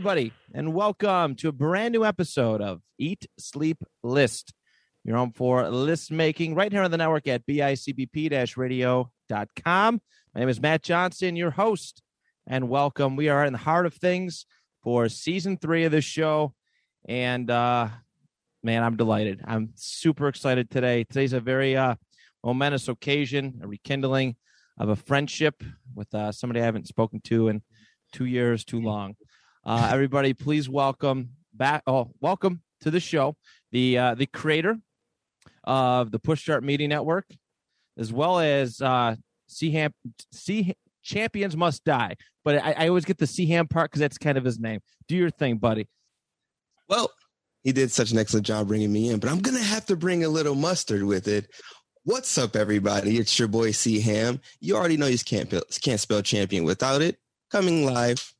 Everybody, and welcome to a brand new episode of Eat, Sleep, List. You're home for list making right here on the network at bicbp radio.com. My name is Matt Johnson, your host, and welcome. We are in the heart of things for season three of this show. And uh, man, I'm delighted. I'm super excited today. Today's a very uh, momentous occasion, a rekindling of a friendship with uh, somebody I haven't spoken to in two years too long. Uh, everybody, please welcome back. Oh, welcome to the show, the uh, the creator of the Push Start Media Network, as well as uh, C Ham. C Champions Must Die, but I, I always get the C Ham part because that's kind of his name. Do your thing, buddy. Well, he did such an excellent job bringing me in, but I'm gonna have to bring a little mustard with it. What's up, everybody? It's your boy C Ham. You already know you can't can't spell champion without it. Coming live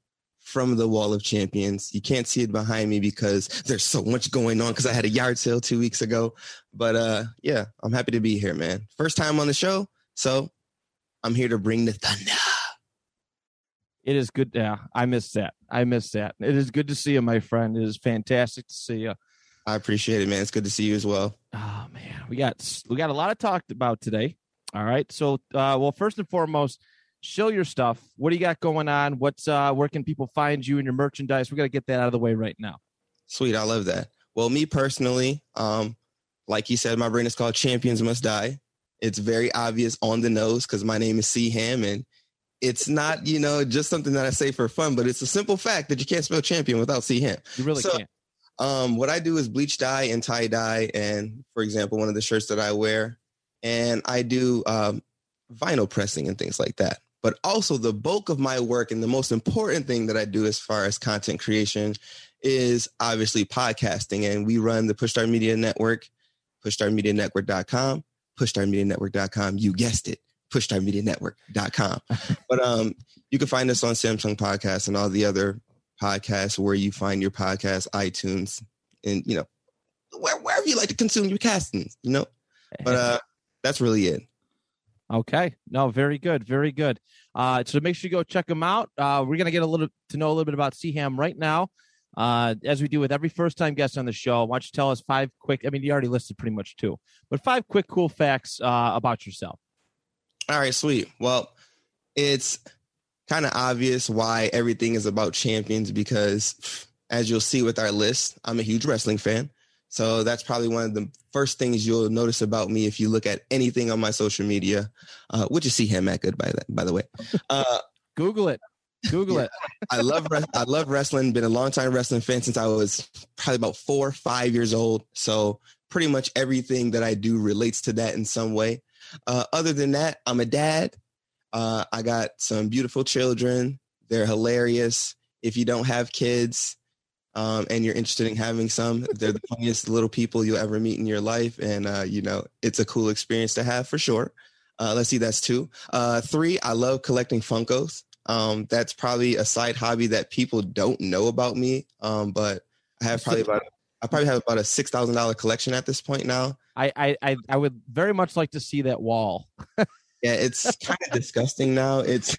from the Wall of Champions. You can't see it behind me because there's so much going on because I had a yard sale two weeks ago. But uh yeah, I'm happy to be here, man. First time on the show, so I'm here to bring the thunder. It is good. Yeah, I miss that. I miss that. It is good to see you, my friend. It is fantastic to see you. I appreciate it, man. It's good to see you as well. Oh man, we got we got a lot of talk about today. All right, so uh, well, first and foremost, show your stuff. What do you got going on? What's uh, where can people find you and your merchandise? We got to get that out of the way right now. Sweet, I love that. Well, me personally, um, like you said, my brand is called Champions Must Die. It's very obvious on the nose because my name is C Ham and it's not, you know, just something that I say for fun, but it's a simple fact that you can't spell champion without C Ham. You really So, can't. Um, what I do is bleach dye and tie dye, and for example, one of the shirts that I wear, and I do um, vinyl pressing and things like that. But also, the bulk of my work and the most important thing that I do as far as content creation is obviously podcasting. And we run the Push Start Media Network, pushstartmedianetwork.com, pushstartmedianetwork.com. You guessed it, pushstartmedianetwork.com. but um, you can find us on Samsung Podcasts and all the other podcasts where you find your podcast, iTunes, and you know, wherever you like to consume your castings, you know. But uh, that's really it. Okay. No, very good. Very good. Uh, so make sure you go check them out. Uh, we're going to get a little to know a little bit about C Ham right now. Uh, as we do with every first time guest on the show, why don't you tell us five quick, I mean, you already listed pretty much two, but five quick, cool facts uh, about yourself. All right, sweet. Well, it's kind of obvious why everything is about champions because, as you'll see with our list, I'm a huge wrestling fan. So that's probably one of the first things you'll notice about me if you look at anything on my social media, uh, which is see him at good by the by the way. Uh, Google it. Google Yeah. it. I love I love wrestling. Been a long time wrestling fan since I was probably about four five years old. So pretty much everything that I do relates to that in some way. Uh, other than that, I'm a dad. Uh, I got some beautiful children. They're hilarious. If you don't have kids um, and you're interested in having some, they're the funniest little people you'll ever meet in your life. And, uh, you know, it's a cool experience to have for sure. Uh, let's see, that's two. Uh, three, I love collecting Funkos. Um, that's probably a side hobby that people don't know about me. Um, but I have probably about I probably have about a six thousand dollar collection at this point now. I, I, I, I would very much like to see that wall. Yeah, it's kind of disgusting now. It's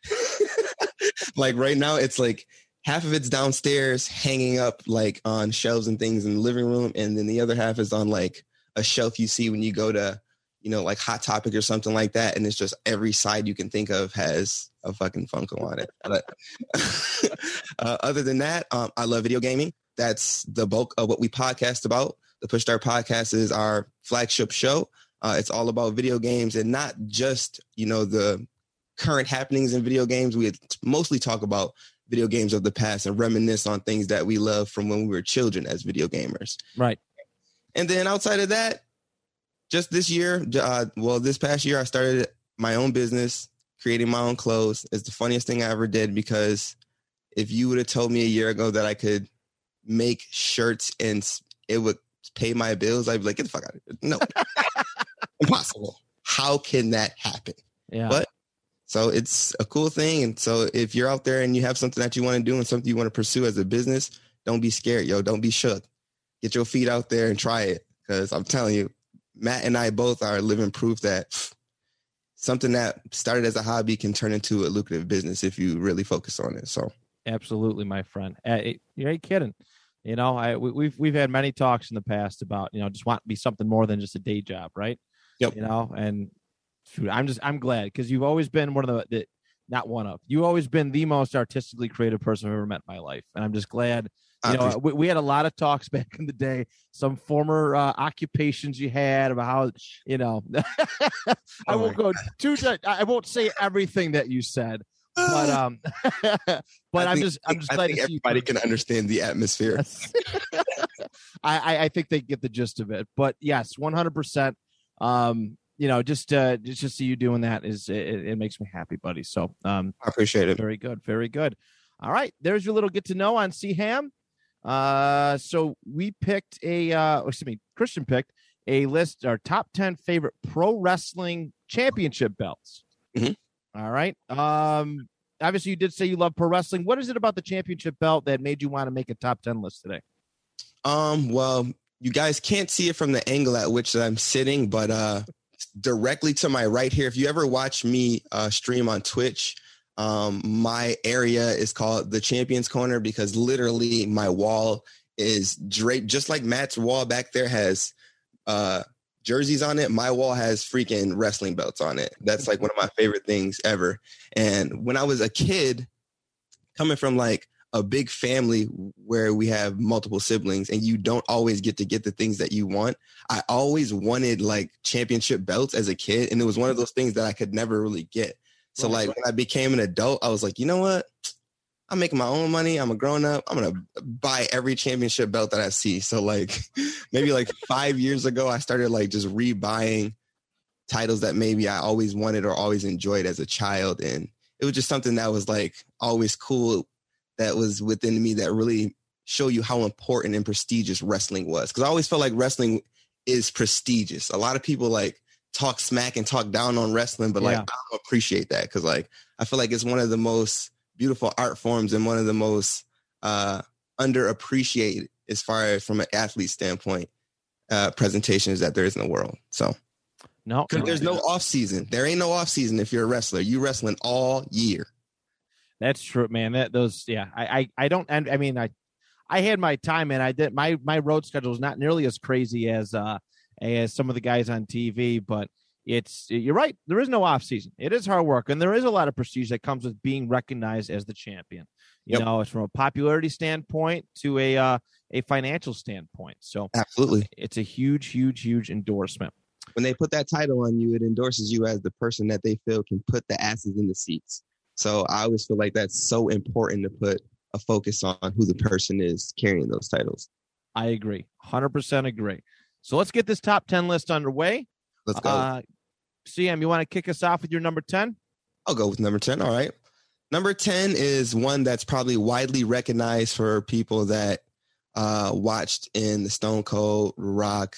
like right now, it's like half of it's downstairs hanging up like on shelves and things in the living room, and then the other half is on like a shelf you see when you go to, you know, like Hot Topic or something like that, and it's just every side you can think of has a fucking Funko on it. But uh, other than that, um, I love video gaming. That's the bulk of what we podcast about. The Push Start Podcast is our flagship show. Uh, it's all about video games and not just you know the current happenings in video games. We mostly talk about video games of the past and reminisce on things that we love from when we were children as video gamers. Right. And then outside of that, just this year, uh, well, this past year, I started my own business, creating my own clothes It's the funniest thing I ever did because if you would have told me a year ago that I could make shirts and it would pay my bills, I'd be like, get the fuck out of here. No, impossible. How can that happen? Yeah. But so it's a cool thing. And so if you're out there and you have something that you want to do and something you want to pursue as a business, don't be scared, yo. Don't be shook. Get your feet out there and try it. Cause I'm telling you, Matt and I both are living proof that something that started as a hobby can turn into a lucrative business if you really focus on it. So absolutely, my friend. Uh, you ain't kidding. You know, I we, we've we've had many talks in the past about you know just want to be something more than just a day job, right? Yep. You know, and shoot, I'm just I'm glad because you've always been one of the, the not one of you've always been the most artistically creative person I've ever met in my life, and I'm just glad. You know, we, we had a lot of talks back in the day. Some former uh, occupations you had about how you know. I Oh won't go too. I won't say everything that you said, but um, but I I'm just I'm just I glad everybody can understand the atmosphere. I, I I think they get the gist of it. But yes, 100. percent Um, you know, just uh, just to see you doing that is it, it makes me happy, buddy. So um, I appreciate it. very good, very good. All right, there's your little get to know on C Ham. Uh, so we picked a uh, excuse me, Christian picked a list our top 10 favorite pro wrestling championship belts. Mhm. All right. Um, obviously you did say you love pro wrestling. What is it about the championship belt that made you want to make a top 10 list today? Um, well, you guys can't see it from the angle at which I'm sitting, but uh directly to my right here, if you ever watch me uh stream on Twitch, um, my area is called the Champions Corner because literally my wall is draped just like Matt's wall back there has uh jerseys on it. My wall has freaking wrestling belts on it. That's like one of my favorite things ever. And when I was a kid, coming from like a big family where we have multiple siblings and you don't always get to get the things that you want. I always wanted like championship belts as a kid. And it was one of mm-hmm. those things that I could never really get. So Right. like when I became an adult, I was like, you know what? I'm making my own money. I'm a grown up. I'm gonna buy every championship belt that I see. So like maybe like five years ago, I started like just rebuying titles that maybe I always wanted or always enjoyed as a child. And it was just something that was like always cool that was within me that really show you how important and prestigious wrestling was. Because I always felt like wrestling is prestigious. A lot of people like talk smack and talk down on wrestling, but like Yeah. I don't appreciate that because like I feel like it's one of the most beautiful art forms and one of the most uh underappreciated as far as from an athlete standpoint uh presentations that there is in the world. So No, because there's no off season. There ain't no off season if you're a wrestler. You wrestling all year. That's true, man. That those, yeah. I, I, I don't. And I mean, I, I had my time, and I did my my road schedule is not nearly as crazy as uh as some of the guys on TV, but it's you're right. There is no off season. It is hard work, and there is a lot of prestige that comes with being recognized as the champion. You Yep. know, it's from a popularity standpoint to a uh, a financial standpoint. So Absolutely. it's a huge, huge, huge endorsement. when they put that title on you, it endorses you as the person that they feel can put the asses in the seats. So I always feel like that's so important to put a focus on who the person is carrying those titles. I agree, hundred percent agree. So let's get this top ten list underway. Let's go. Uh, CM, you want to kick us off with your number ten? I'll go with number 10. All right. Number 10 is one that's probably widely recognized for people that uh, watched in the Stone Cold, Rock,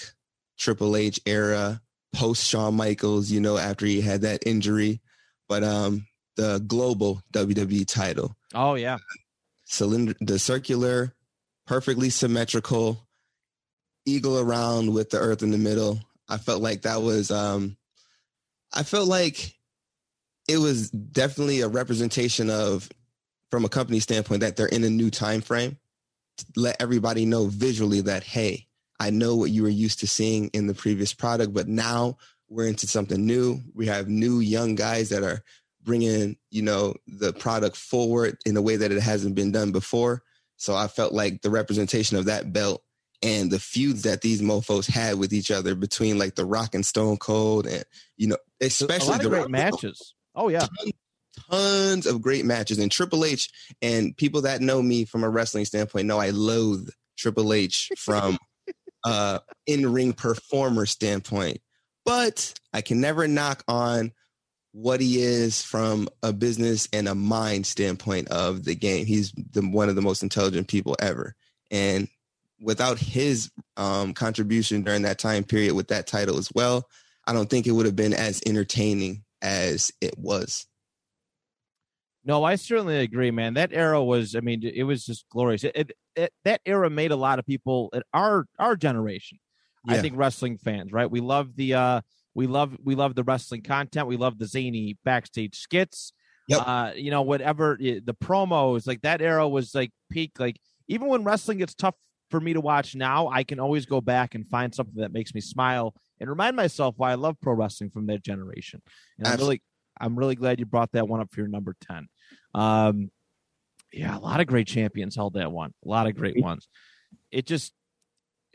Triple H era, post Shawn Michaels, you know, after he had that injury. But um, the global WWE title. Oh yeah, cylinder the circular perfectly symmetrical eagle around with the earth in the middle. I felt like that was um i felt like it was definitely a representation of from a company standpoint that they're in a new time frame let everybody know visually that hey i know what you were used to seeing in the previous product but now we're into something new. We have new young guys that are bringing you know the product forward in a way that it hasn't been done before. So i felt like the representation of that belt and the feuds that these mofos had with each other between like the rock and stone cold and you know a especially lot the great matches. Oh yeah, tons of great matches. And triple h and people that know me from a wrestling standpoint know i loathe triple h from uh in-ring performer standpoint. But i can never knock on what he is from a business and a mind standpoint of the game. He's the, one of the most intelligent people ever. And without his um, contribution during that time period with that title as well, I don't think it would have been as entertaining as it was. No, I certainly agree, man. That era was, I mean, it was just glorious. It, it, it, that era made a lot of people in our our generation. Yeah. I think wrestling fans, right? We love the uh we love we love the wrestling content. We love the zany backstage skits. Yep. Uh, you know, whatever the promos, like that era was like peak. Like even when wrestling gets tough for me to watch now, I can always go back and find something that makes me smile and remind myself why I love pro wrestling from that generation. And I'm really I'm really glad you brought that one up for your number 10. Um yeah, a lot of great champions held that one. A lot of great ones. It just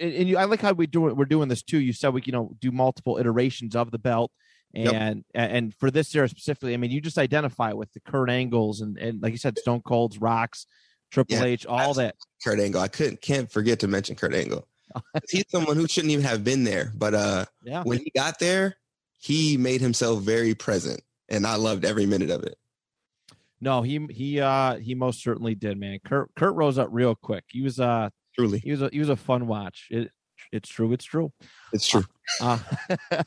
and you, I like how we do it. We're doing this too. You said we, you know, do multiple iterations of the belt, and yep. and for this era specifically, I mean, you just identify with the Kurt Angles and and like you said, Stone Cold's, Rocks, Triple yeah, H, all that. Kurt Angle. I couldn't can't forget to mention Kurt Angle. He's someone who shouldn't even have been there, but uh, yeah. when he got there, he made himself very present, and I loved every minute of it. No, he he uh he most certainly did, man. Kurt Kurt rose up real quick. He was uh truly he was a he was a fun watch. It it's true. It's true. It's true. Uh,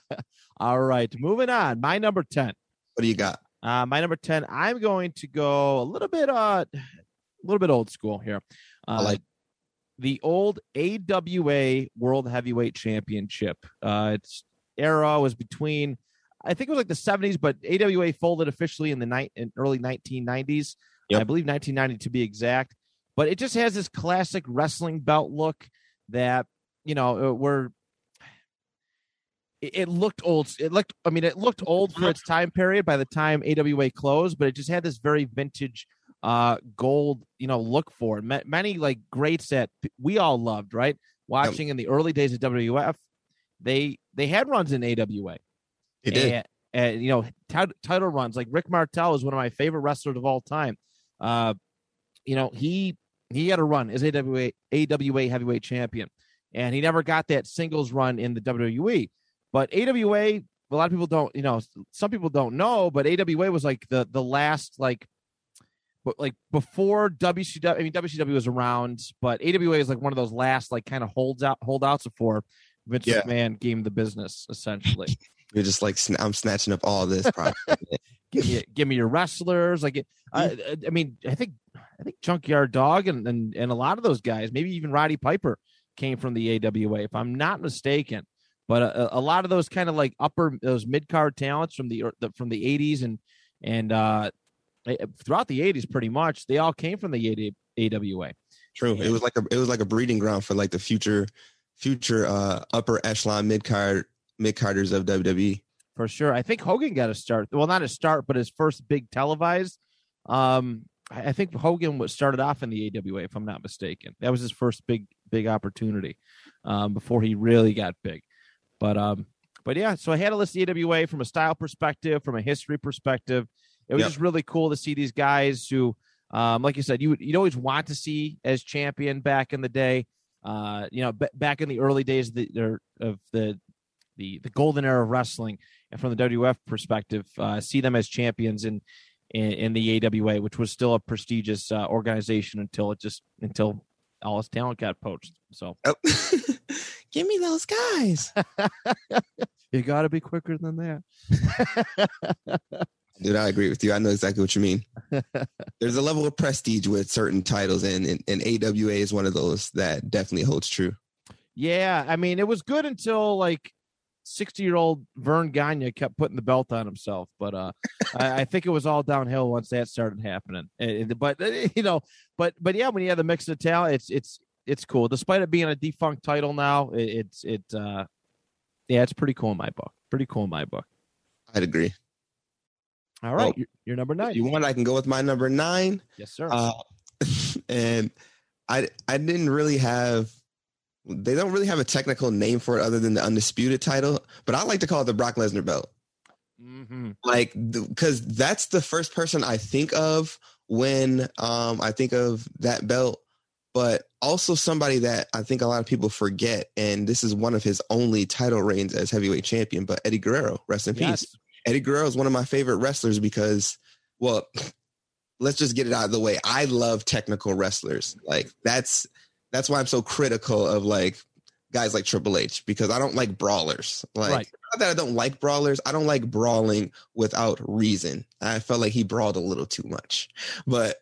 all right, moving on. My number ten. What do you got? Uh, my number ten. I'm going to go a little bit uh, a little bit old school here. Uh, I like the old AWA World Heavyweight Championship. Uh, its era was between, I think it was like the 70s, but AWA folded officially in the night in early 1990s. Yep. I believe 1990 to be exact. But it just has this classic wrestling belt look that you know uh, we're it, looked old. It looked, I mean, it looked old for its time period by the time AWA closed, but it just had this very vintage uh gold you know look for it. Many like greats that we all loved right? Watching in the early days of wwf they they had runs in awa they did. And, and you know t- title runs like rick martel is one of my favorite wrestlers of all time. Uh you know he he had a run as awa awa heavyweight champion and he never got that singles run in the wwe but awa a lot of people don't you know some people don't know but awa was like the the last like but like before WCW, I mean WCW was around, but AWA is like one of those last like kind of holds out holdouts before Vince yeah. McMahon gave the business essentially. You're just like I'm snatching up all this. give me give me your wrestlers. Like I, I mean, I think I think Junkyard Dog and, and and a lot of those guys, maybe even Roddy Piper, came from the AWA, if I'm not mistaken. But a, a lot of those kind of like upper those mid card talents from the, the from the 80s and and uh Eh, throughout the 80s pretty much they all came from the AWA. True. It was like a it was like a breeding ground for like the future future uh upper echelon mid card mid carders of WWE. For sure. I think Hogan got a start. Well, not a start, but his first big televised. Um I think Hogan was started off in the AWA, if I'm not mistaken. That was his first big big opportunity um, before he really got big. But um, but yeah, so I had to list the AWA from a style perspective, from a history perspective, it was yep. just really cool to see these guys who, um, like you said, you you'd always want to see as champion back in the day. Uh, you know, b- back in the early days of the, of the the the golden era of wrestling, and from the WWF perspective, uh, see them as champions in, in, in the AWA, which was still a prestigious uh, organization until it just until all his talent got poached. So, oh. give me those guys. you got to be quicker than that. Dude, I agree with you. I know exactly what you mean. There's a level of prestige with certain titles, and, and, and AWA is one of those that definitely holds true. Yeah, I mean, it was good until like 60 year old Verne Gagne kept putting the belt on himself. But uh, I, I, think it was all downhill once that started happening. but you know, but but yeah, when you have the mix of talent, it's it's it's cool. Despite it being a defunct title now, it, it's it uh, yeah, it's pretty cool in my book. Pretty cool in my book. I'd agree. All right, well, you're, number nine. You want? I can go with my number nine. Yes, sir. Uh, and I I didn't really have. They don't really have a technical name for it other than the undisputed title, but I like to call it the Brock Lesnar belt. Mm-hmm. Like, because that's the first person I think of when um, I think of that belt, but also somebody that I think a lot of people forget. And this is one of his only title reigns as heavyweight champion, but Eddie Guerrero, rest in yes. peace. Eddie Guerrero is one of my favorite wrestlers because, well, let's just get it out of the way. I love technical wrestlers. Like that's that's why I'm so critical of like guys like Triple H because I don't like brawlers. Like Right. not that I don't like brawlers, I don't like brawling without reason. I felt like he brawled a little too much. But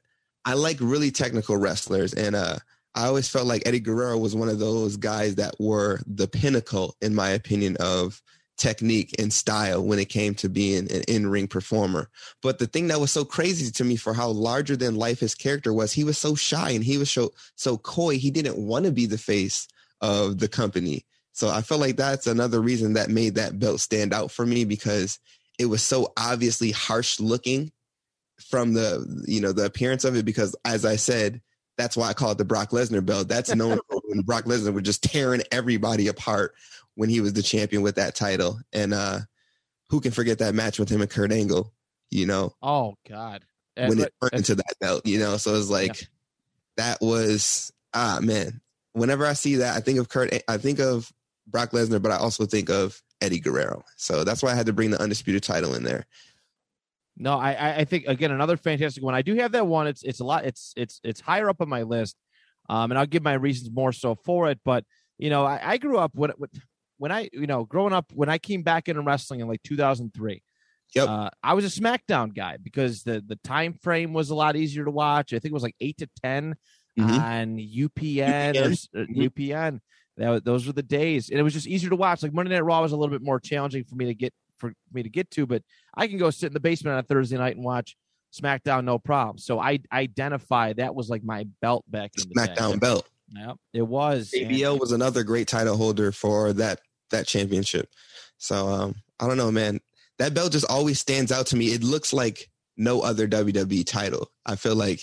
I like really technical wrestlers and uh I always felt like Eddie Guerrero was one of those guys that were the pinnacle in my opinion of technique and style when it came to being an in-ring performer. But the thing that was so crazy to me for how larger than life his character was, he was so shy and he was so so coy. He didn't want to be the face of the company. So I felt like that's another reason that made that belt stand out for me because it was so obviously harsh looking from the you know the appearance of it because as I said that's why I call it the Brock Lesnar belt. That's known when Brock Lesnar was just tearing everybody apart when he was the champion with that title. And uh who can forget that match with him and Kurt Angle, you know, Oh God. Uh, when it turned into that belt, you know. So it's like that was ah man. Whenever I see that, I think of Kurt I think of Brock Lesnar, but I also think of Eddie Guerrero. So that's why I had to bring the undisputed title in there. No, I I- I think again another fantastic one. I do have that one. It's it's a lot. It's it's it's higher up on my list, um, and I'll give my reasons more so for it. But you know, I, I grew up when when- when I you know growing up when I came back into wrestling in like 2003. Yep. Uh, I was a SmackDown guy because the the time frame was a lot easier to watch. I think it was like eight to 10 Mhm. on UPN, or s- uh, Mhm. UPN. That was, those were the days, and it was just easier to watch. Like Monday Night Raw was a little bit more challenging for me to get for me to get to, but I can go sit in the basement on a Thursday night and watch SmackDown no problem. So I identify that was like my belt back in the day. SmackDown belt. Yeah, it was. and- JBL was another great title holder for that that championship. So um, I don't know, man. That belt just always stands out to me. It looks like no other WWE title. I feel like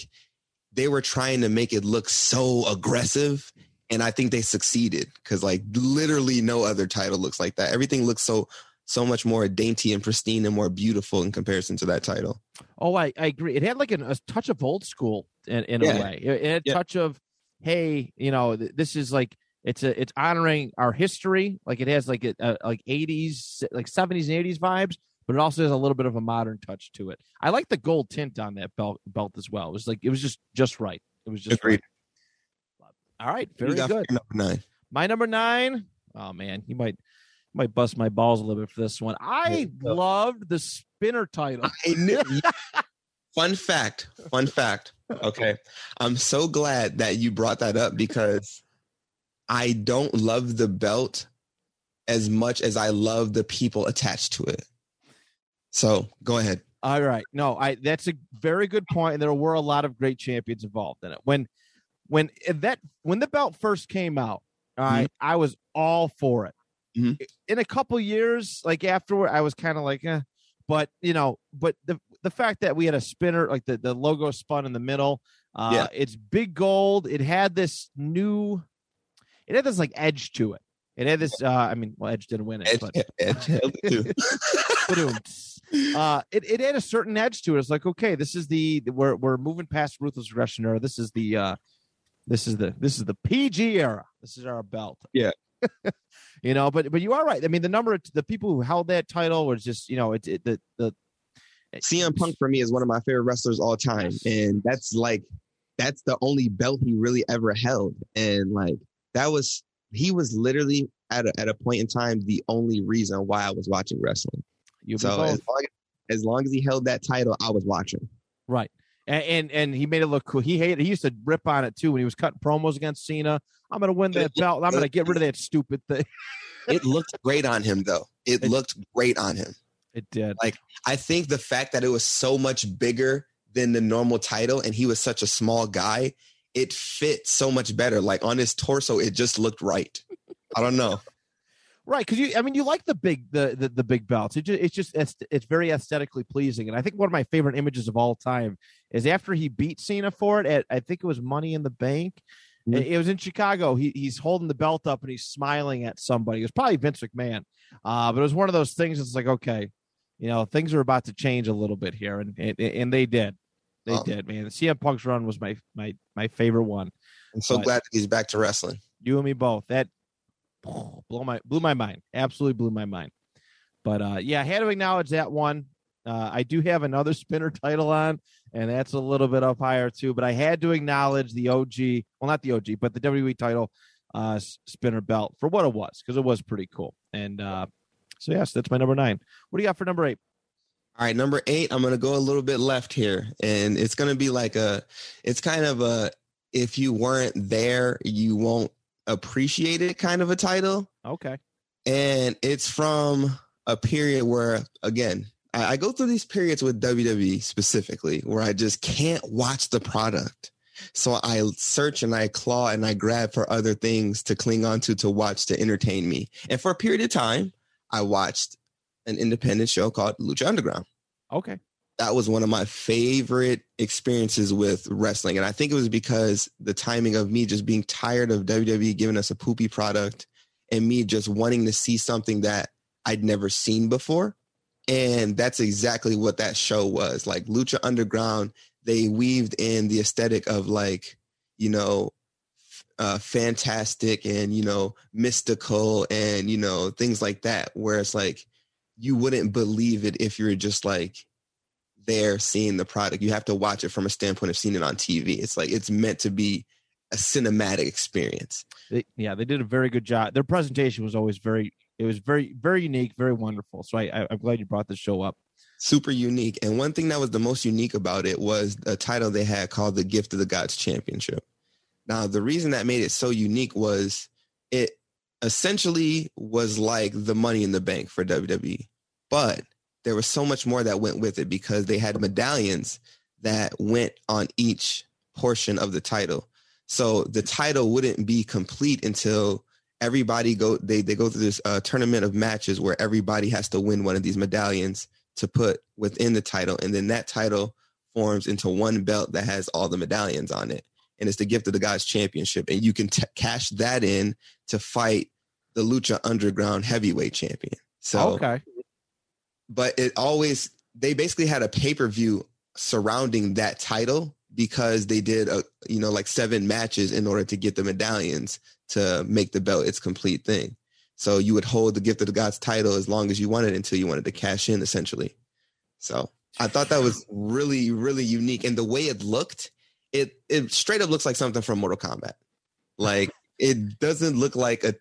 they were trying to make it look so aggressive, and I think they succeeded because like literally no other title looks like that. Everything looks so so much more dainty and pristine and more beautiful in comparison to that title. Oh, I, I agree. It had like an, a touch of old school in, in Yeah. a way. It, had a Yeah. touch of, hey, you know, th- this is like it's a it's honoring our history. Like it has like a, a like eighties, like seventies and eighties vibes, but it also has a little bit of a modern touch to it. I like the gold tint on that belt belt as well. It was like it was just just right. It was just Agreed. right. All right, very good. number nine. My number nine. Oh man, you might might bust my balls a little bit for this one. I Yeah. loved the spinner title. I knew. fun fact. Fun fact. Okay. I'm so glad that you brought that up because I don't love the belt as much as I love the people attached to it. So go ahead. All right. No, I that's a very good point, and there were a lot of great champions involved in it. When when that when the belt first came out, all right, I was all for it. Mhm. In a couple years, like afterward, I was kind of like, eh. But you know, but the the fact that we had a spinner, like the, the logo spun in the middle, uh, Yeah. it's big gold. It had this new, it had this like edge to it. It had this. uh I mean, well, Edge didn't win it, Edge, but Edge held it too. Uh it, it had a certain edge to it it's like okay this is the we're we're moving past ruthless aggression era this is the uh this is the this is the pg era this is our belt Yeah. you know but but you are right i mean the number of the people who held that title was just you know it, it the the CM Punk for me is one of my favorite wrestlers all time. And that's like that's the only belt he really ever held. And like that was he was literally at a at a point in time the only reason why I was watching wrestling. you So as long as, as long as he held that title, I was watching. right and, and and he made it look cool he hated he used to rip on it too when he was cutting promos against cena i'm gonna win that belt i'm gonna get rid of that stupid thing It looked great on him though. It It- looked great on him. it did Like I think the fact that it was so much bigger than the normal title and he was such a small guy, it fit so much better. Like on his torso, it just looked right. I don't know. Right, because you, I mean, you like the big, the the, the big belts. It just, it's just, it's, it's very aesthetically pleasing, and I think one of my favorite images of all time is after he beat Cena for it at, I think it was Money in the Bank. Mhm. It, it was in Chicago. He he's holding the belt up and he's smiling at somebody. It was probably Vince McMahon, uh, but it was one of those things. It's like, okay, you know, things are about to change a little bit here, and and, and they did, they Oh. did. Man, the CM Punk's run was my my my favorite one. I'm so But- glad that he's back to wrestling. You and me both. That blew my blew my mind. Absolutely blew my mind. But uh, yeah, I had to acknowledge that one. Uh, I do have another spinner title on, and that's a little bit up higher too. But I had to acknowledge the OG, well, not the OG, but the WWE title uh, spinner belt for what it was because it was pretty cool. And uh, so yes, that's my number nine. What do you got for number eight? All right, number eight. I'm gonna go a little bit left here, and it's gonna be like a. It's kind of a. If you weren't there, you won't appreciate it. Kind of a title. Okay. And it's from a period where, again, I, I go through these periods with WWE specifically where I just can't watch the product. So I search and I claw and I grab for other things to cling onto to watch to entertain me. And for a period of time, I watched an independent show called Lucha Underground. Okay. That was one of my favorite experiences with wrestling. And I think it was because the timing of me just being tired of WWE giving us a poopy product and me just wanting to see something that I'd never seen before. And that's exactly what that show was. Like Lucha Underground, they weaved in the aesthetic of like, you know, uh, fantastic and, you know, mystical and, you know, things like that, where it's like you wouldn't believe it if you're just like there seeing the product. You have to watch it from a standpoint of seeing it on TV. It's like it's meant to be a cinematic experience. They, yeah, they did a very good job. Their presentation was always very it was very very unique, very wonderful. So I, I I'm glad you brought the show up. Super unique. And one thing that was the most unique about it was a title they had called the Gift of the Gods Championship. Now, the reason that made it so unique was it essentially was like the money in the bank for WWE. But there was so much more that went with it because they had medallions that went on each portion of the title. So the title wouldn't be complete until everybody go they they go through this uh, tournament of matches where everybody has to win one of these medallions to put within the title and then that title forms into one belt that has all the medallions on it and it's the gift of the gods championship and you can t- cash that in to fight the lucha underground heavyweight champion so okay but it always they basically had a pay-per-view surrounding that title because they did a you know like seven matches in order to get the medallions to make the belt its complete thing. So you would hold the gift of the gods title as long as you wanted until you wanted to cash in essentially. So I thought that was really, really unique. And the way it looked, it it straight up looks like something from Mortal Kombat. Like it doesn't look like a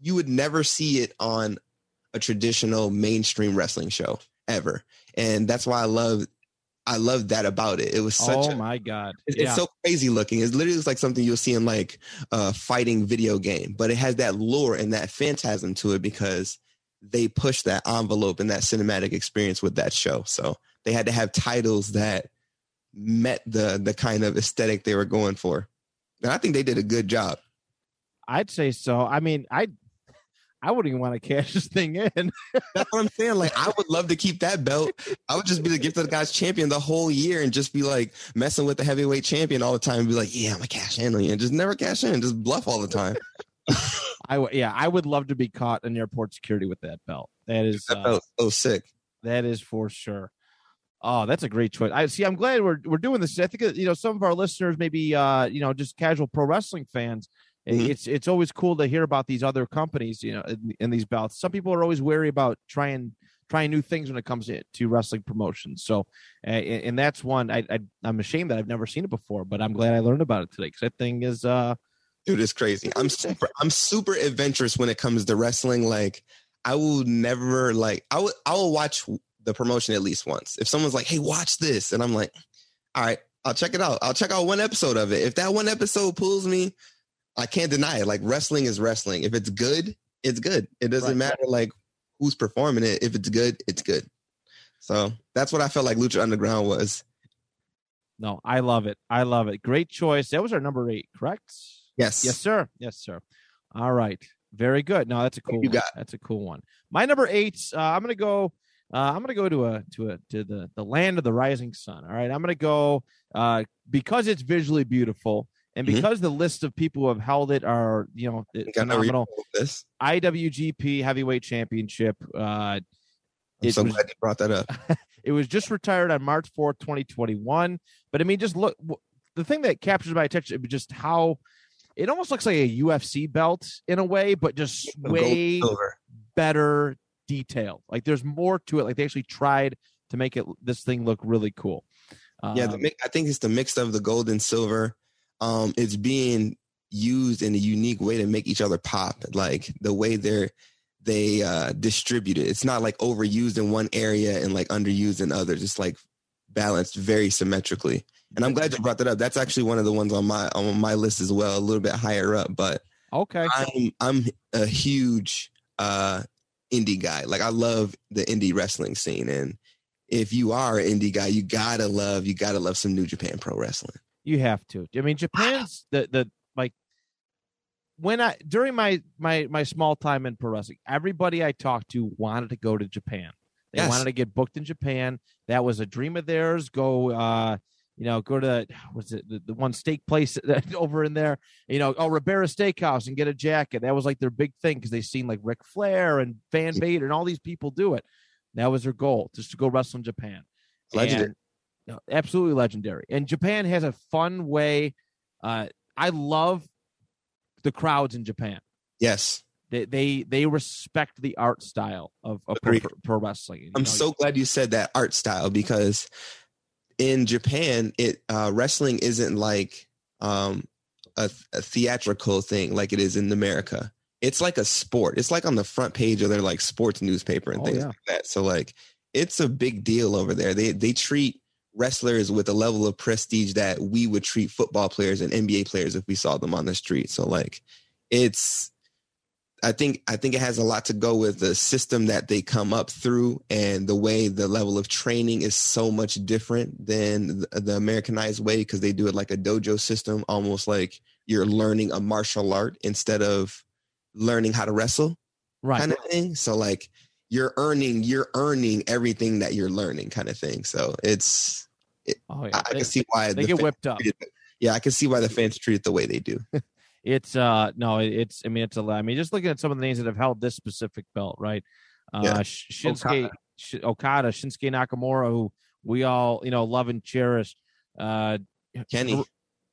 you would never see it on a traditional mainstream wrestling show ever. And that's why I love I love that about it. It was such oh a, my god it's, yeah. it's so crazy looking. It literally looks like something you'll see in like a fighting video game, but it has that lure and that phantasm to it because they push that envelope and that cinematic experience with that show. So they had to have titles that met the the kind of aesthetic they were going for. And I think they did a good job. I'd say so. I mean, I I wouldn't even want to cash this thing in. That's what I'm saying. Like, I would love to keep that belt. I would just be the gift of the gods champion the whole year and just be like messing with the heavyweight champion all the time and be like, yeah, I'm gonna cash in on you and just never cash in, just bluff all the time. I w- yeah, I would love to be caught in airport security with that belt. That is That uh, belt so sick. that is for sure. Oh, that's a great choice. I see. I'm glad we're we're doing this. I think uh, you know some of our listeners, maybe uh, you know, just casual pro wrestling fans. Mhm. It's it's always cool to hear about these other companies, you know, in, in these belts. Some people are always wary about trying trying new things when it comes to, to wrestling promotions. So, uh, and and that's one. I, I I'm ashamed that I've never seen it before, but I'm glad I learned about it today because that thing is uh Dude, it's crazy. I'm super I'm super adventurous when it comes to wrestling. Like I will never like I will I will watch the promotion at least once. If someone's like, hey, watch this, and I'm like, all right, I'll check it out. I'll check out one episode of it. If that one episode pulls me, I can't deny it. Like wrestling is wrestling. If it's good, it's good. It doesn't Right. matter like who's performing it. If it's good, it's good. So that's what I felt like Lucha Underground was. no, I love it. I love it. Great choice. That was our number eight, correct? Yes. Yes, sir. Yes, sir. All right. Very good. No, that's a cool. you one. got? That's a cool one. My number eight. Uh, I'm gonna go. Uh, I'm gonna go to a to a to the the land of the rising sun. All right. I'm gonna go uh, because it's visually beautiful and Mhm. because the list of people who have held it are you know I think I know where you're phenomenal. this. IWGP Heavyweight Championship. Uh, I'm so was- glad you brought that up. it was just retired on March 4th, 2021. But I mean, just look. The thing that captures my attention is just how it almost looks like a UFC belt in a way, but just way better detailed. Like there's more to it. Like they actually tried to make it this thing look really cool. yeah, the, Um, I think it's the mix of the gold and silver. Um, it's being used in a unique way to make each other pop. Like the way they're they uh distribute it. It's not like overused in one area and like underused in others. It's like balanced very symmetrically. And I'm glad you brought that up. That's actually one of the ones on my on my list as well, a little bit higher up. But okay. I'm I'm a huge uh indie guy. Like I love the indie wrestling scene. And if you are an indie guy, you gotta love you gotta love some New Japan Pro Wrestling. You have to. I mean, Japan's the the like when I during my my my small time in pro wrestling, everybody I talked to wanted to go to Japan. They Yes. wanted to get booked in Japan. That was a dream of theirs. Go, uh, you know, go to what's it the, the one steak place over in there. You know, oh Ribera Steakhouse and get a jacket. That was like their big thing because they seen like Ric Flair and Van Vader and all these people do it. That was their goal, just to go wrestle in Japan. Legendary. And- no, absolutely legendary. And Japan has a fun way. Uh, I love the crowds in Japan. Yes. They they they respect the art style of, of pro, pro wrestling. I'm know, so glad you said that art style because in Japan, it uh, wrestling isn't like um, a, a theatrical thing like it is in America. It's like a sport. It's like on the front page of their like sports newspaper and Oh, things yeah. like that. So like, it's a big deal over there. They they treat wrestlers with a level of prestige that we would treat football players and NBA players if we saw them on the street. So like, it's I think I think it has a lot to go with the system that they come up through and the way the level of training is so much different than the, the Americanized way because they do it like a dojo system, almost like you're learning a martial art instead of learning how to wrestle right. kind of thing. So like you're earning you're earning everything that you're learning kind of thing. So it's Oh, yeah. I, I They, can see why they the get whipped up. it- yeah, I can see why the fans treat it the way they do. It's uh no, it's I mean it's a lot. I mean just looking at some of the names that have held this specific belt, right? Uh Yeah. Sh- Shinsuke Sh- Okada, Shinsuke Nakamura, who we all you know love and cherish. Uh, Kenny.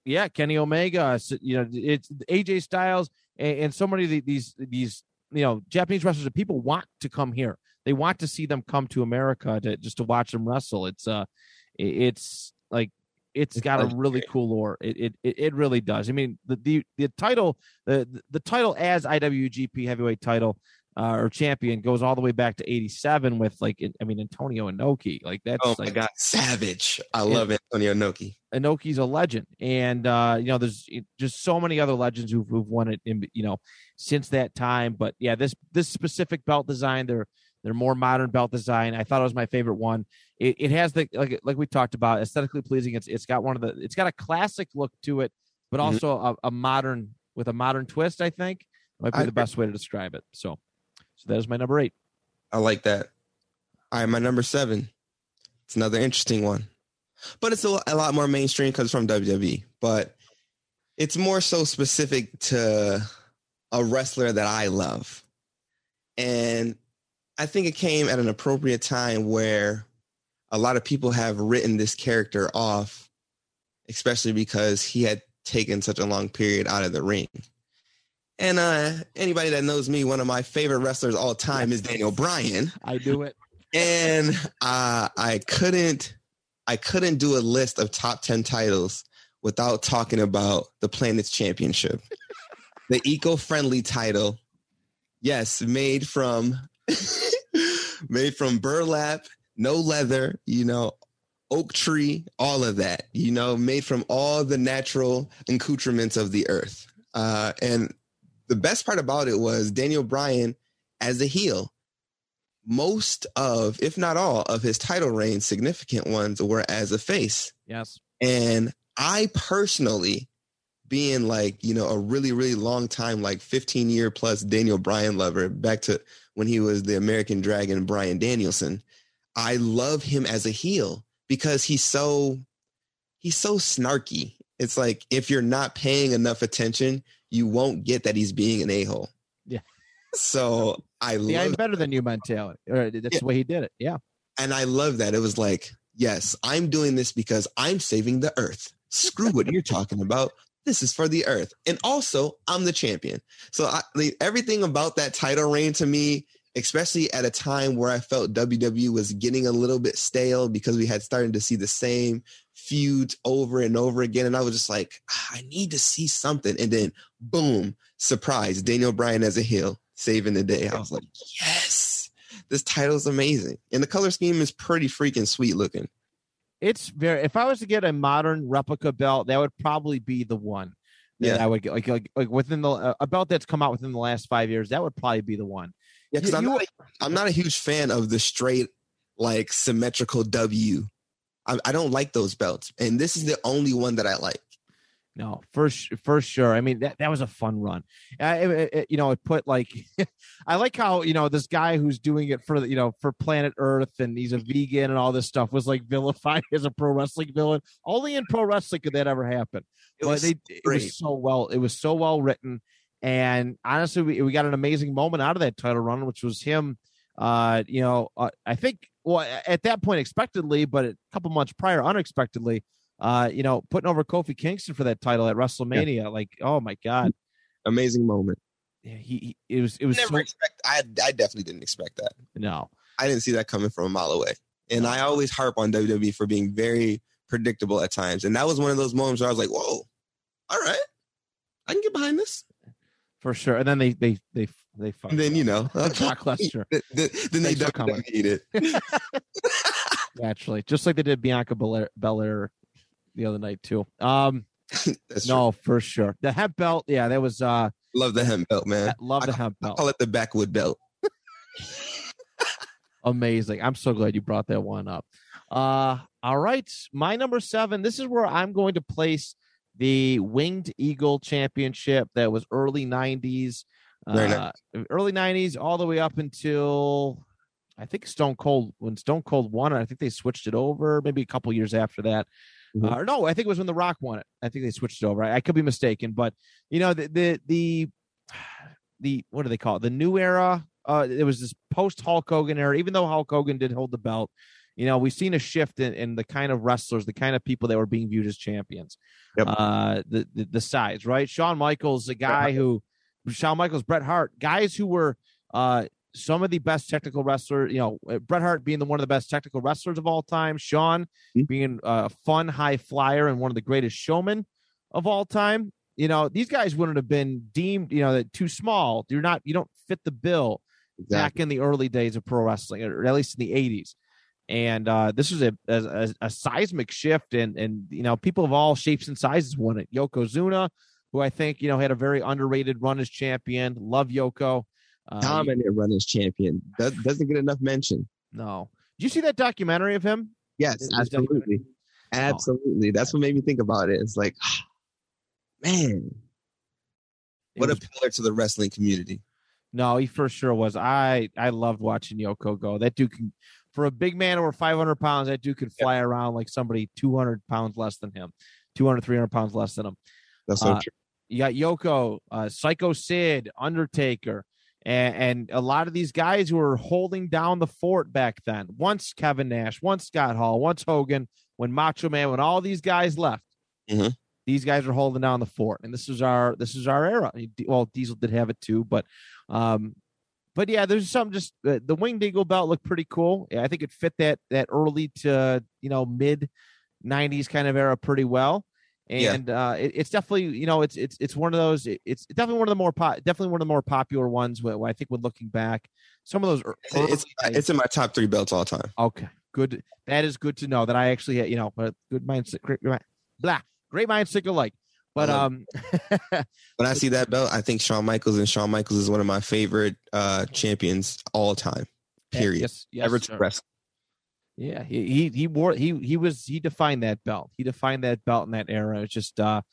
yeah, Kenny Omega. You know, it's AJ Styles and, and so many of the- these these you know Japanese wrestlers that people want to come here. They want to see them come to America to just to watch them wrestle. It's uh, it's like it's got a really cool lore. It it it, it really does. I mean, the the, the title the the title as IWGP Heavyweight title. Uh, or champion goes all the way back to '87 with like I mean Antonio Inoki like that's Oh my like god, savage! I love Antonio Inoki. Inoki's a legend, and uh, you know, there's just so many other legends who've, who've won it, in, you know, since that time. But yeah, this this specific belt design, they're they're more modern belt design. I thought it was my favorite one. It, it has the like like we talked about aesthetically pleasing. It's it's got one of the it's got a classic look to it, but Mhm. also a, a modern with a modern twist. I think might be I the best way to describe it. So, so that is my number eight. I like that. All right, my number seven. It's another interesting one, but it's a, a lot more mainstream because it's from WWE. But it's more so specific to a wrestler that I love, and I think it came at an appropriate time where a lot of people have written this character off, especially because he had taken such a long period out of the ring. And uh, anybody that knows me, one of my favorite wrestlers all time is Daniel Bryan I do it. and uh, I couldn't I couldn't do a list of top 10 titles without talking about the planet's championship. the eco-friendly title. Yes, made from made from burlap, no leather, you know, oak tree, all of that, you know, made from all the natural accoutrements of the earth. Uh, and the best part about it was Daniel Bryan as a heel most of, if not all, of his title reigns, significant ones, were as a face. Yes. And I personally, being like, you know, a really, really long time, like 15 year plus Daniel Bryan lover, back to when he was the American Dragon, Bryan Danielson, I love him as a heel because he's so, he's so snarky. It's like if you're not paying enough attention, you won't get that he's being an a hole. Yeah. So I love I'm better than you mentality. Or that's Yeah. the way he did it. Yeah. And I love that. It was like, yes, I'm doing this because I'm saving the earth. Screw what you're talking about. This is for the earth. And also, I'm the champion. So I, like, everything about that title reign to me especially at a time where I felt WWE was getting a little bit stale because we had started to see the same feuds over and over again. And I was just like, ah, I need to see something. And then, boom, surprise, Daniel Bryan as a heel, saving the day. I was like, yes, this title is amazing. And the color scheme is pretty freaking sweet looking. It's very, if I was to get a modern replica belt, that would probably be the one. That Yeah. I would get like, like like within the a belt that's come out within the last five years. That would probably be the one. Yeah, because I'm, not a, I'm not a huge fan of the straight, like symmetrical W. I, I don't like those belts, and this is the only one that I like. No, for sh- for sure. I mean, that, that was a fun run. It- it- it- you know, it put like, I like how you know this guy who's doing it for you know for Planet Earth and he's a vegan and all this stuff was like vilified as a pro wrestling villain. Only in pro wrestling could that ever happen. It but was they, it was so well. It was so well written, and honestly, we, we got an amazing moment out of that title run, which was him. Uh, you know, uh, I think well at that point expectedly, but a couple months prior unexpectedly. Uh, you know, putting over Kofi Kingston for that title at WrestleMania, like, oh my god, amazing moment. Yeah, he, he it was it was Never so, expect. I I definitely didn't expect that. no, I didn't see that coming from a mile away. And I always harp on WWE for being very predictable at times. And that was one of those moments where I was like, "Whoa, all right, I can get behind this." For sure. And then they they they they fucked And then you know. Brock Lesnar then, then they Thanks for coming. WWE'd it. actually, just like they did Bianca Belair, Belair the other night too. Um, That's true. no, for sure. The hemp belt, yeah, that was uh, Love the hemp belt, man. love the I- hemp I belt. call it the backwood belt. amazing. I'm so glad you brought that one up. Uh, all right, my number seven. This is where I'm going to place the Winged Eagle Championship. That was early '90s, Very uh, early '90s, all the way up until I think Stone Cold. When Stone Cold won it, I think they switched it over. Maybe a couple years after that. Mhm. Uh, or no, I think it was when The Rock won it. I think they switched it over. I, I could be mistaken, but you know the the the the what do they call it? The new era. Uh, it was this post Hulk Hogan era. Even though Hulk Hogan did hold the belt, you know we've seen a shift in, in the kind of wrestlers, the kind of people that were being viewed as champions. Yep. Uh, the, the the size, right? Shawn Michaels, a guy who Shawn Michaels, Bret Hart, guys who were uh some of the best technical wrestlers. You know, uh, Bret Hart being the one of the best technical wrestlers of all time. Shawn Mhm. being a fun high flyer and one of the greatest showmen of all time. You know, these guys wouldn't have been deemed, you know, that too small. You're not, you don't fit the bill back in the early days of pro wrestling, or at least in the 80s. And uh, this was a, a, a seismic shift, and and you know, people of all shapes and sizes won it. Yokozuna, who I think you know had a very underrated run as champion. Love Yoko. Uh, Dominant run as champion. Does, doesn't get enough mention. no, did you see that documentary of him? Yes, It was absolutely. Absolutely. That's what made me think about it. It's like, man, what a pillar to the wrestling community. No, he for sure was. I I loved watching Yoko go. That dude can, for a big man over 500 pounds, that dude could fly around like somebody 200 pounds less than him, 200, 300 pounds less than him. That's so Uh, true. You got Yoko, uh, Psycho Sid, Undertaker, and, and a lot of these guys who were holding down the fort back then. Once Kevin Nash, once Scott Hall, once Hogan, when Macho Man, when all these guys left, Mhm. these guys were holding down the fort, and this is our this is our era. Well, Diesel did have it too, but um, but yeah, there's some just uh, the winged eagle belt looked pretty cool. Yeah, I think it fit that that early to you know mid '90s kind of era pretty well. Yeah. And uh, it, it's definitely you know it's it's it's one of those it- it's definitely one of the more po- definitely one of the more popular ones. Where, where I think when looking back, some of those ear- It's, it's, days- it's in my top three belts all time. okay good that is good to know that I actually had you know a good mindset great, great, blah great minds think alike. But Uh-huh. um, When I see that belt, I think Shawn Michaels and Shawn Michaels is one of my favorite uh, champions all time. Period. Yes, yes, Ever to wrestle. Yeah, he, he he wore he he was he defined that belt. He defined that belt in that era. It's just uh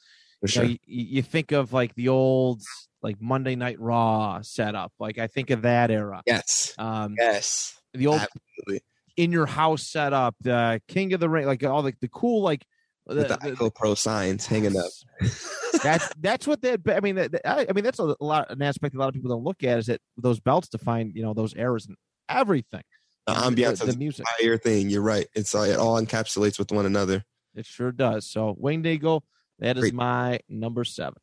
you, sure. know, you, you think of like the old like Monday Night Raw setup. Like I think of that era. yes. Um Yes. the old Absolutely. in your house setup, the King of the Ring, like all the, the cool like With the, the- Ico Pro signs hanging up. that's that's what that I mean that, I, I mean that's a lot an aspect a lot of people don't look at is that those belts define you know those eras and everything. The The- ambiance the, of the music. entire thing. You're right. It's all, it all encapsulates with one another. It sure does. So Winged Eagle, that is Great. my number seven.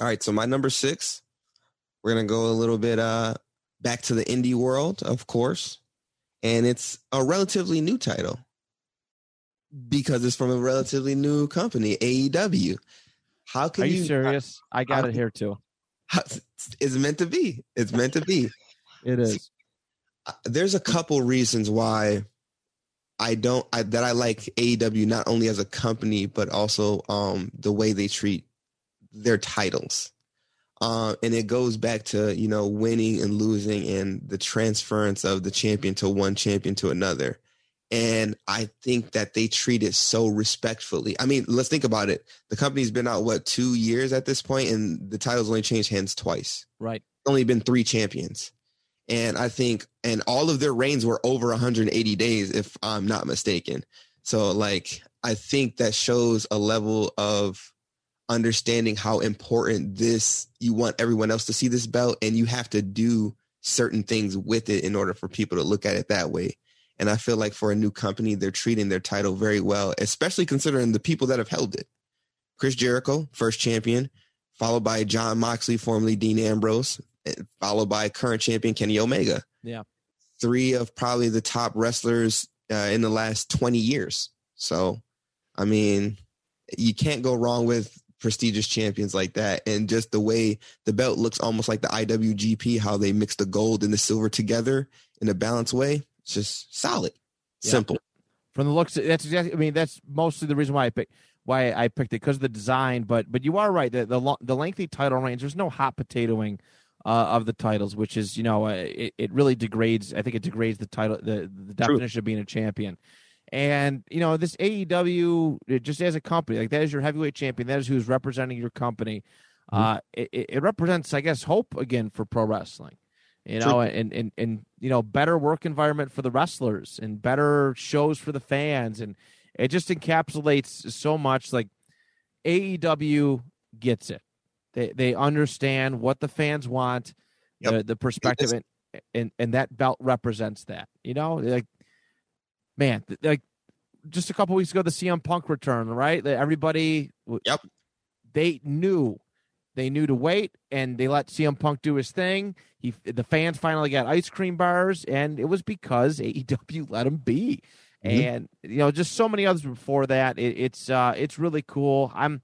All right. So my number six, we're gonna go a little bit uh back to the indie world, of course, and it's a relatively new title because it's from a relatively new company, AEW. How can Are you, you serious? I got how- it here too. how- it's meant to be. It's meant to be. It is. Uh, There's a couple reasons why I don't I, that I like AEW not only as a company but also um the way they treat their titles. Uh, and it goes back to you know winning and losing and the transference of the champion to one champion to another. And I think that they treat it so respectfully. I mean, let's think about it. The company's been out what two years at this point, and the titles only changed hands twice Right. only been three champions. And I think, and all of their reigns were over 180 days, if I'm not mistaken. So, like, I think that shows a level of understanding how important this, you want everyone else to see this belt, and you have to do certain things with it in order for people to look at it that way. And I feel like for a new company, they're treating their title very well, especially considering the people that have held it. Chris Jericho, first champion, followed by Jon Moxley, formerly Dean Ambrose, followed by current champion Kenny Omega. Yeah. Three of probably the top wrestlers uh, in the last 20 years. So, I mean, you can't go wrong with prestigious champions like that. And just the way the belt looks almost like the IWGP, how they mix the gold and the silver together in a balanced way. It's just solid, Yeah. simple. From the looks, that's exactly. I mean, that's mostly the reason why I picked why I picked it because of the design. But but you are right. The the, lo- the lengthy title range. There's no hot potatoing uh, of the titles, which is you know uh, it, it really degrades. I think it degrades the title, the the definition of being a champion. And you know this AEW it just as a company, like that is your heavyweight champion. That is who's representing your company. Uh, it, it it represents, I guess, hope again for pro wrestling. You know, and, and and you know, better work environment for the wrestlers and better shows for the fans, and it just encapsulates so much. Like AEW gets it; they they understand what the fans want, Yep. the the perspective, and, and and that belt represents that. You know, like man, like just a couple weeks ago, the CM Punk return, right? That Everybody, Yep. they knew, they knew to wait, and they let CM Punk do his thing. He, the fans finally got ice cream bars, and it was because AEW let him be. Mhm. And you know, just so many others before that. It, it's uh, it's really cool. I'm,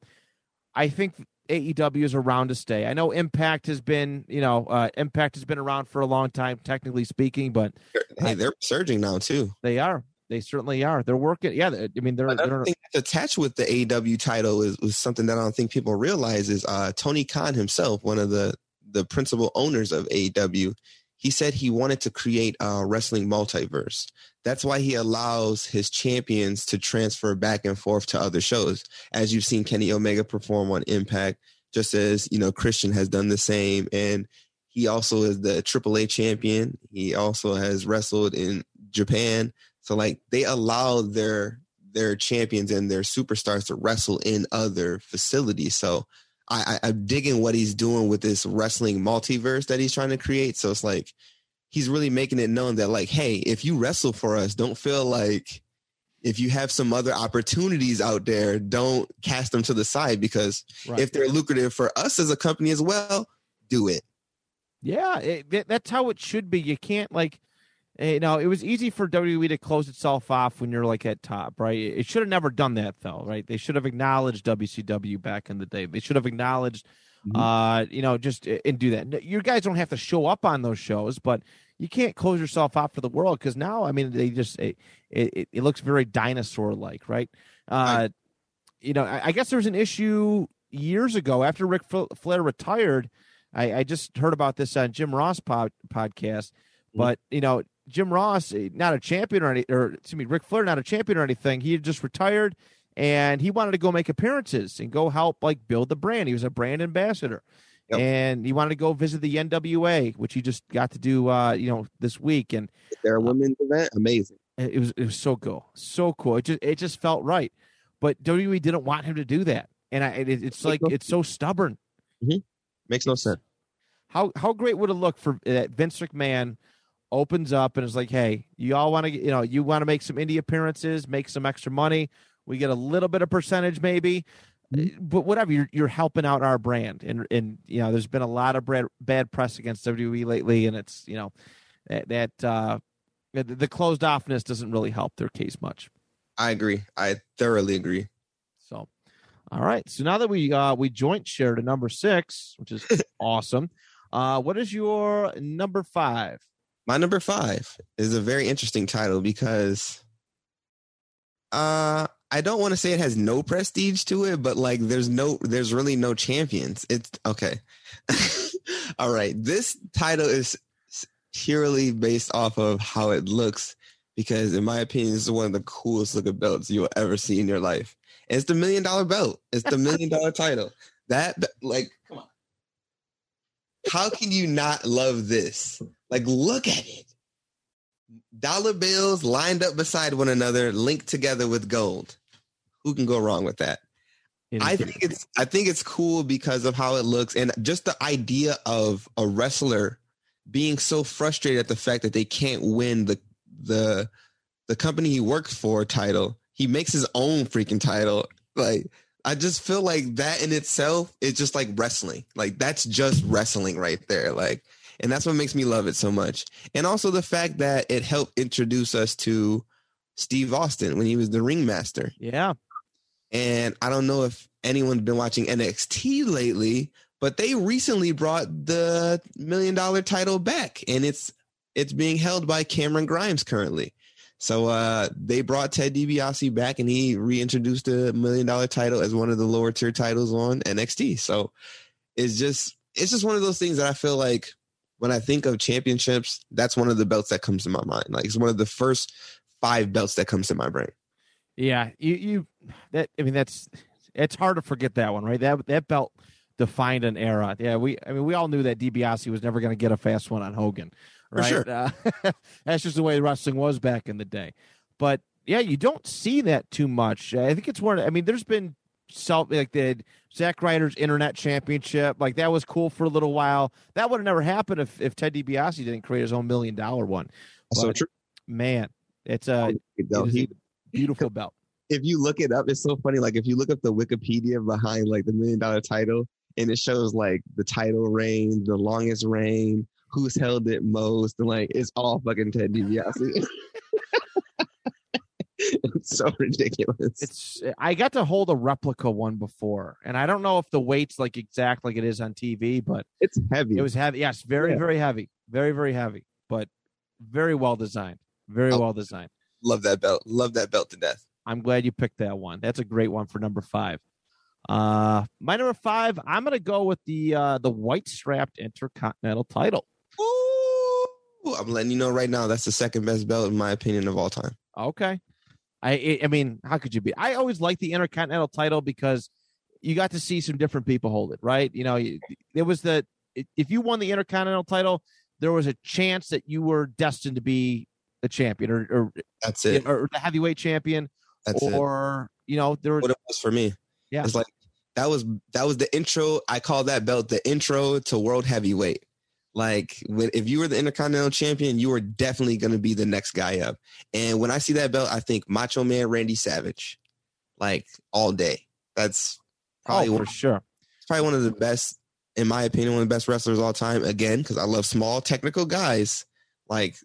I think AEW is around to stay. I know Impact has been, you know, uh, Impact has been around for a long time, technically speaking, but Hey, they're surging now too. they are. They certainly are. They're working. Yeah, I mean, they're. Another they're attached with the AEW title is, is something that I don't think people realize is uh, Tony Khan himself, one of the the principal owners of AEW. He said he wanted to create a wrestling multiverse. That's why he allows his champions to transfer back and forth to other shows. As you've seen Kenny Omega perform on Impact, just as you know Christian has done the same, and he also is the AAA champion. He also has wrestled in Japan. So like they allow their their champions and their superstars to wrestle in other facilities. So I, I, I'm digging what he's doing with this wrestling multiverse that he's trying to create. So it's like he's really making it known that like, hey, if you wrestle for us, don't feel like if you have some other opportunities out there, don't cast them to the side because right. if they're lucrative for us as a company as well, do it. Yeah, it, that's how it should be. You can't like, you know, it was easy for WWE to close itself off when you're like at top, right? It should have never done that though, right? They should have acknowledged WCW back in the day. They should have acknowledged, Mhm. uh, you know, just eh, and do that. You guys don't have to show up on those shows, but you can't close yourself off for the world because now, I mean, they just it it, it looks very dinosaur like, right? Uh, you know, I, I guess there was an issue years ago after Ric Flair retired. I, I just heard about this on Jim Ross pod, podcast, but you know, Jim Ross, eh, not a champion or any, or excuse me, Ric Flair, not a champion or anything. He had just retired, and he wanted to go make appearances and go help like build the brand. He was a brand ambassador, Yep. and he wanted to go visit the NWA, which he just got to do, uh, you know, this week, and Their women's event, amazing. it was it was so cool, so cool. It just it just felt right, but WWE didn't want him to do that, and I it, it's like it's so stubborn. Makes no sense. How how great would it look for that Vince McMahon opens up and is like, hey, you all want to you know you want to make some indie appearances, make some extra money. We get a little bit of percentage maybe. but whatever you're you're helping out our brand and and you know there's been a lot of bad, bad press against WWE lately and it's you know that, that uh the, the closed offness doesn't really help their case much. I agree. I thoroughly agree. So, all right. So now that we uh we joint shared a number six, which is awesome. Uh, what is your number five? My number five is a very interesting title because uh I don't want to say it has no prestige to it, but like there's no there's really no champions. It's okay. All right. This title is purely based off of how it looks because in my opinion this is one of the coolest looking belts you'll ever see in your life. And it's the million dollar belt. It's the million dollar title. That like come on. How can you not love this? Like look at it dollar bills lined up beside one another, linked together with gold. Who can go wrong with that? I think it's I think it's cool because of how it looks and just the idea of a wrestler being so frustrated at the fact that they can't win the the the company he works for title. He makes his own freaking title. Like I just feel like that in itself is just like wrestling. Like that's just wrestling right there. Like and that's what makes me love it so much. And also the fact that it helped introduce us to Steve Austin when he was the ringmaster. Yeah. And I don't know if anyone's been watching NXT lately, but they recently brought the million dollar title back and it's it's being held by Cameron Grimes currently. So uh, they brought Ted DiBiase back and he reintroduced the million dollar title as one of the lower tier titles on NXT. So it's just it's just one of those things that I feel like when I think of championships, that's one of the belts that comes to my mind. Like it's one of the first five belts that comes to my brain. Yeah, you you that I mean that's it's hard to forget that one, right? That that belt defined an era. Yeah, we I mean we all knew that DiBiase was never going to get a fast one on Hogan, right? Sure. Uh, that's just the way wrestling was back in the day. But yeah, you don't see that too much. I think it's one. I mean, there's been self like the Zack Ryder's internet championship. Like that was cool for a little while. That would have never happened if, if Ted DiBiase didn't create his own million dollar one. But, so true. Man, it's uh, a, it's a beautiful belt. If you look it up, it's so funny. Like if you look up the Wikipedia behind like the million dollar title, and it shows like the title reign, the longest reign, who's held it most, and like it's all fucking Ted DiBiase. it's so ridiculous. It's I got to hold a replica one before, and I don't know if the weight's like exact like it is on TV, but it's heavy. It was heavy. Yes, very yeah. very heavy, very very heavy, but very well designed. Very oh, well designed. Love that belt. Love that belt to death. I'm glad you picked that one. That's a great one for number five. Uh, my number five, I'm gonna go with the uh the white strapped intercontinental title. Ooh, I'm letting you know right now that's the second best belt in my opinion of all time. Okay, I I mean, how could you be? I always liked the Intercontinental title because you got to see some different people hold it, right? You know, it was the if you won the Intercontinental title, there was a chance that you were destined to be the champion, or, or that's it, or the heavyweight champion, that's or it. you know, there was what it was for me. Yeah, it's like that was that was the intro. I call that belt the intro to world heavyweight. Like when if you were the Intercontinental Champion, you were definitely going to be the next guy up. And when I see that belt, I think Macho Man Randy Savage, like all day. That's probably oh, for one, sure. It's probably one of the best, in my opinion, one of the best wrestlers all time. Again, because I love small technical guys. Like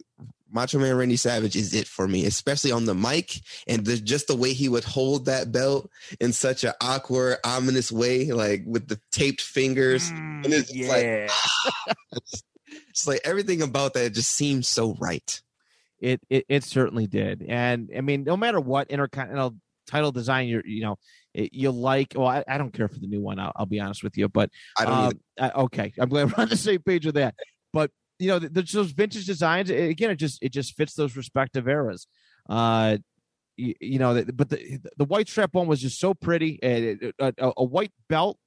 Macho Man Randy Savage is it for me, especially on the mic and the, just the way he would hold that belt in such an awkward, ominous way, like with the taped fingers. Mm, and it's yeah. like, ah, it's like everything about that just seems so right. It, it it certainly did, and I mean, no matter what intercontinental title design you're, you know, it, you like. Well, I, I, don't care for the new one. I'll, I'll be honest with you, but I don't. Um, uh, okay, I'm glad we're on the same page with that. But you know, there's those vintage designs. Again, it just it just fits those respective eras. Uh, you, you know, but the the white strap one was just so pretty. A, a, a white belt,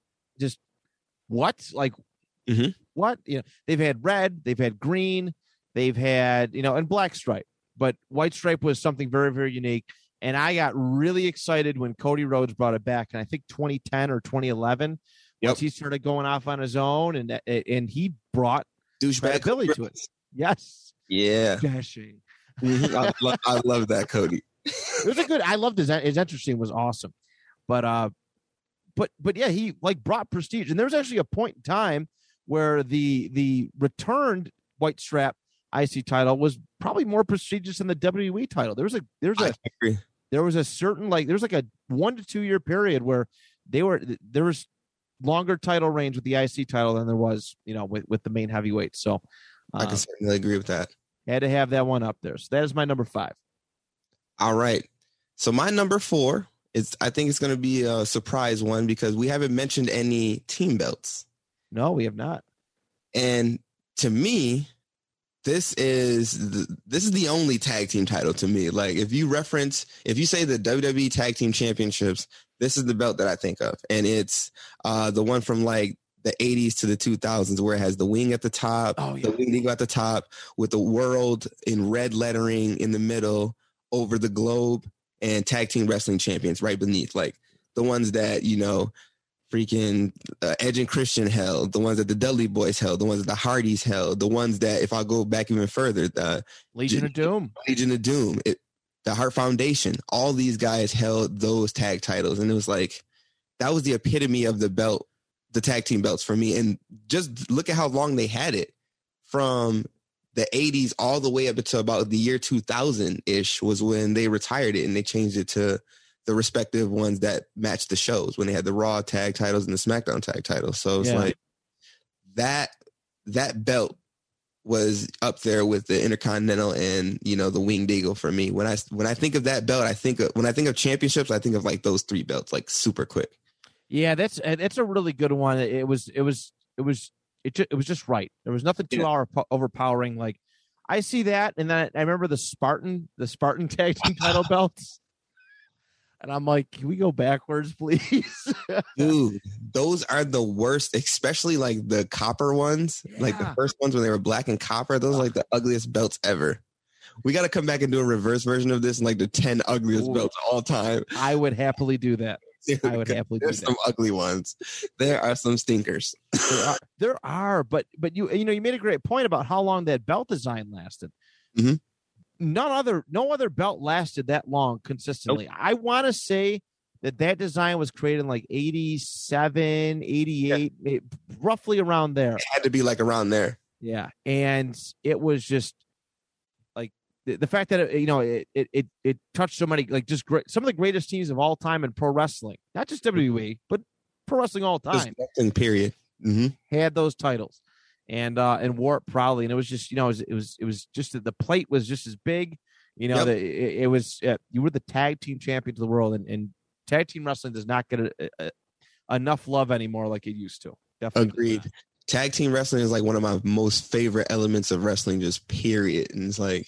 just what like mm-hmm. what you know? They've had red, they've had green, they've had you know, and black stripe. But white stripe was something very very unique. And I got really excited when Cody Rhodes brought it back, and I think 2010 or 2011. Yep. Once he started going off on his own, and and he brought douchebag Billy to it. Yes. Yeah. Dashing. Mm-hmm. I, love, I love that Cody. it was a good. I loved his his interesting was awesome, but uh, but but yeah, he like brought prestige, and there was actually a point in time where the the returned white strap IC title was probably more prestigious than the WWE title. There was a there's a there was a certain like there's like a one to two year period where they were there was longer title range with the IC title than there was you know with with the main heavyweight. So uh, I can certainly agree with that. Had to have that one up there. So that is my number five. All right. So my number four is I think it's going to be a surprise one because we haven't mentioned any team belts. No, we have not. And to me, this is the, this is the only tag team title to me. Like if you reference, if you say the WWE Tag Team Championships, this is the belt that I think of, and it's uh, the one from like the 80s to the 2000s where it has the wing at the top, oh, yeah. the wing eagle at the top, with the world in red lettering in the middle over the globe, and tag team wrestling champions right beneath, like the ones that you know freaking uh, Edge and Christian held, the ones that the Dudley Boys held, the ones that the Hardys held, the ones that, if I go back even further, the Legion of Doom, Legion of Doom, it, the Heart Foundation, all these guys held those tag titles, and it was like that was the epitome of the belt, the tag team belts for me. And just look at how long they had it from the 80s all the way up to about the year 2000 ish was when they retired it and they changed it to the respective ones that matched the shows when they had the Raw tag titles and the SmackDown tag titles. So it's yeah. like that that belt was up there with the Intercontinental and you know the Winged Eagle for me. When I when I think of that belt, I think of when I think of championships, I think of like those three belts, like super quick. Yeah, that's uh, that's a really good one. It was it was it was it it was just right. There was nothing too yeah. overpowering. Like I see that, and then I remember the Spartan the Spartan tag team title belts. And I'm like, can we go backwards, please? Dude, those are the worst, especially like the copper ones, yeah. like the first ones when they were black and copper. Those are like the ugliest belts ever. We got to come back and do a reverse version of this, and like the ten ugliest Ooh. belts all time. I would happily do that. Dude, I would happily. There's some ugly ones. There are some stinkers. there, are, there are, but but you you know you made a great point about how long that belt design lasted. Mm-hmm none other no other belt lasted that long consistently. Nope. I want to say that that design was created in like 87, 88, yeah. roughly around there. It had to be like around there. Yeah. And it was just like the, the fact that, it, you know, it, it, it, it touched so many, like just great, some of the greatest teams of all time in pro wrestling, not just WWE, but pro wrestling all time. period. Mm-hmm. Had those titles and uh and wore it proudly and it was just you know it was it was, it was just the plate was just as big you know yep. the, it, it, was uh, you were the tag team champions of the world and, and tag team wrestling does not get a, a, a, enough love anymore like it used to. Definitely agreed. tag team wrestling is like one of my most favorite elements of wrestling just period and it's like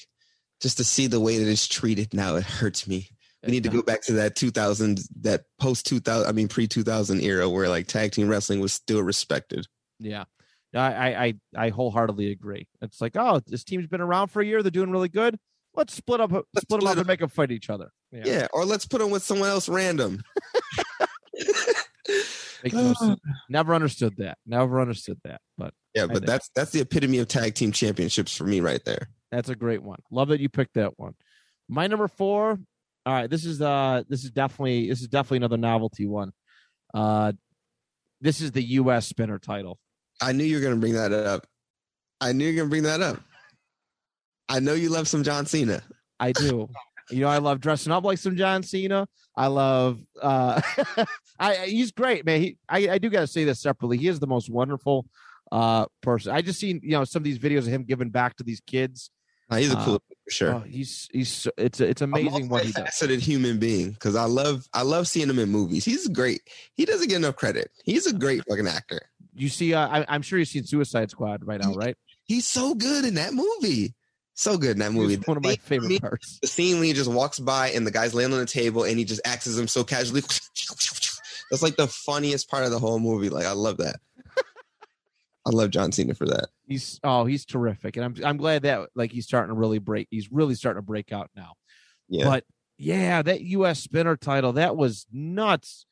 just to see the way that it's treated now it hurts me. We need to go back to that 2000 that post 2000 i mean pre 2000 era where like tag team wrestling was still respected. Yeah I, I I wholeheartedly agree. It's like, oh, this team's been around for a year. They're doing really good. Let's split up, let's split, them up, up and make them fight each other. Yeah. yeah, or let's put them with someone else random. no Never understood that. Never understood that. But yeah, but that's that's the epitome of tag team championships for me right there. That's a great one. Love that you picked that one. My number four. All right, this is uh this is definitely this is definitely another novelty one. Uh this is the US spinner title. I knew you were going to bring that up. I knew you were going to bring that up. I know you love some John Cena. I do. you know, I love dressing up like some John Cena. I love. uh I he's great, man. He I, I do got to say this separately. He is the most wonderful uh person. I just seen you know some of these videos of him giving back to these kids. Uh, he's a cool uh, for sure. Oh, he's he's it's it's amazing what he does. Faceted human being because I love I love seeing him in movies. He's great. He doesn't get enough credit. He's a great fucking actor you see, uh, I, am sure you've seen Suicide Squad right now, right? He's so good in that movie. So good in that movie. one of my favorite parts. The scene when he just walks by and the guy's laying on the table and he just as him so casually. That's like the funniest part of the whole movie. Like I love that. I love John Cena for that. He's oh, he's terrific, and I'm I'm glad that like he's starting to really break. He's really starting to break out now. Yeah. But yeah, that U.S. Spinner title that was nuts.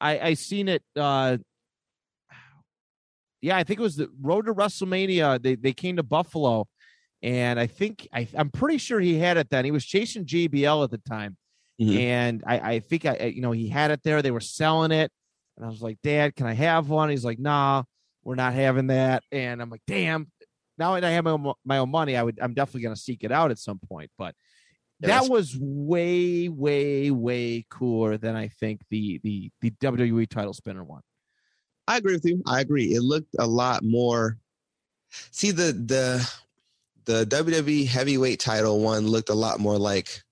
I I seen it. uh yeah, I think it was the road to WrestleMania. They they came to Buffalo, and I think I, I'm pretty sure he had it then. He was chasing JBL at the time, mm-hmm. and I, I think I you know he had it there. They were selling it, And I was like, Dad, can I have one? He's like, Nah, we're not having that. And I'm like, Damn. Now that I have my own, my own money, I would I'm definitely gonna seek it out at some point. But that was way, way, way cooler than I think the the the WWE title spinner one. I agree with you. I agree. It looked a lot more. See the the the WWE heavyweight title one looked a lot more like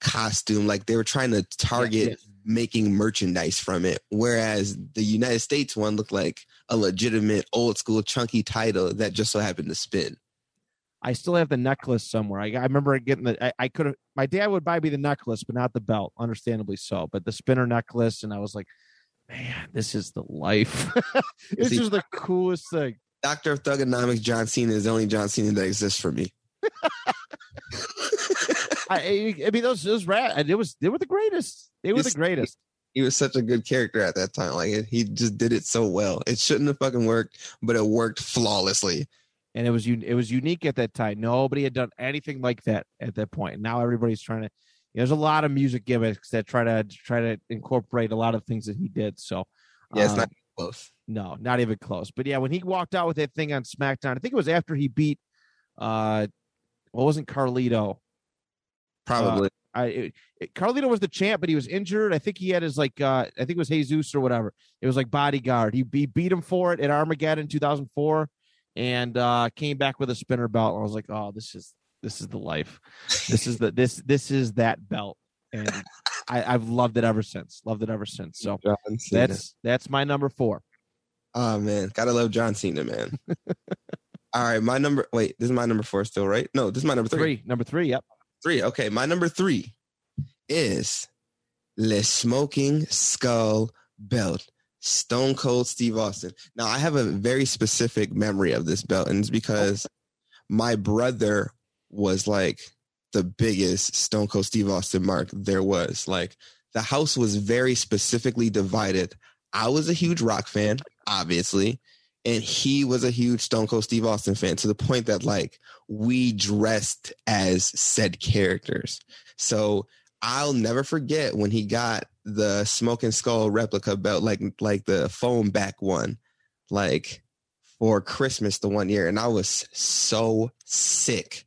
costume. Like they were trying to target Yes. making merchandise from it, whereas the United States one looked like a legitimate old school chunky title that just so happened to spin. I still have the necklace somewhere. I, I remember getting the. I, I could have. My dad would buy me the necklace, but not the belt. Understandably so. But the spinner necklace, and I was like, man, this is the life. this See- is the coolest thing. Doctor of Thugonomics John Cena is the only John Cena that exists for me. I, I, I mean, those those rat. It was they were the greatest. They were It's- the greatest. he was such a good character at that time. Like he just did it so well. It shouldn't have fucking worked, but it worked flawlessly. and it was it was unique at that time. Nobody had done anything like that at that point. And now everybody's trying to. There's a lot of music gimmicks that try to try to incorporate a lot of things that he did. So Yeah, it's um, not close. no, not even close. But yeah, when he walked out with that thing on SmackDown, I think it was after he beat. uh Well, wasn't Carlito. Probably. I it, it- Carlito was the champ, but he was injured. I think he had his like uh I think it was Jesus or whatever. It was like bodyguard. He, he beat him for it at Armageddon 2004, and uh came back with a spinner belt. I was like, oh, this is this is the life. This is the this this is that belt, and I, I've loved it ever since. Loved it ever since. So that's that's my number four. oh man, gotta love John Cena, man. All right, my number. Wait, this is my number four still, right? No, this is my number three. Three, number three. Yep. Three. Okay, my number three is the Smoking Skull Belt. Stone Cold Steve Austin. Now I have a very specific memory of this belt, and it's because my brother was like the biggest Stone Cold Steve Austin mark there was. Like the house was very specifically divided. I was a huge rock fan, obviously, and he was a huge Stone Cold Steve Austin fan to the point that like we dressed as said characters. So I'll never forget when he got the Smoking Skull replica belt, like like the foam back one, like for Christmas the one year, and I was so sick.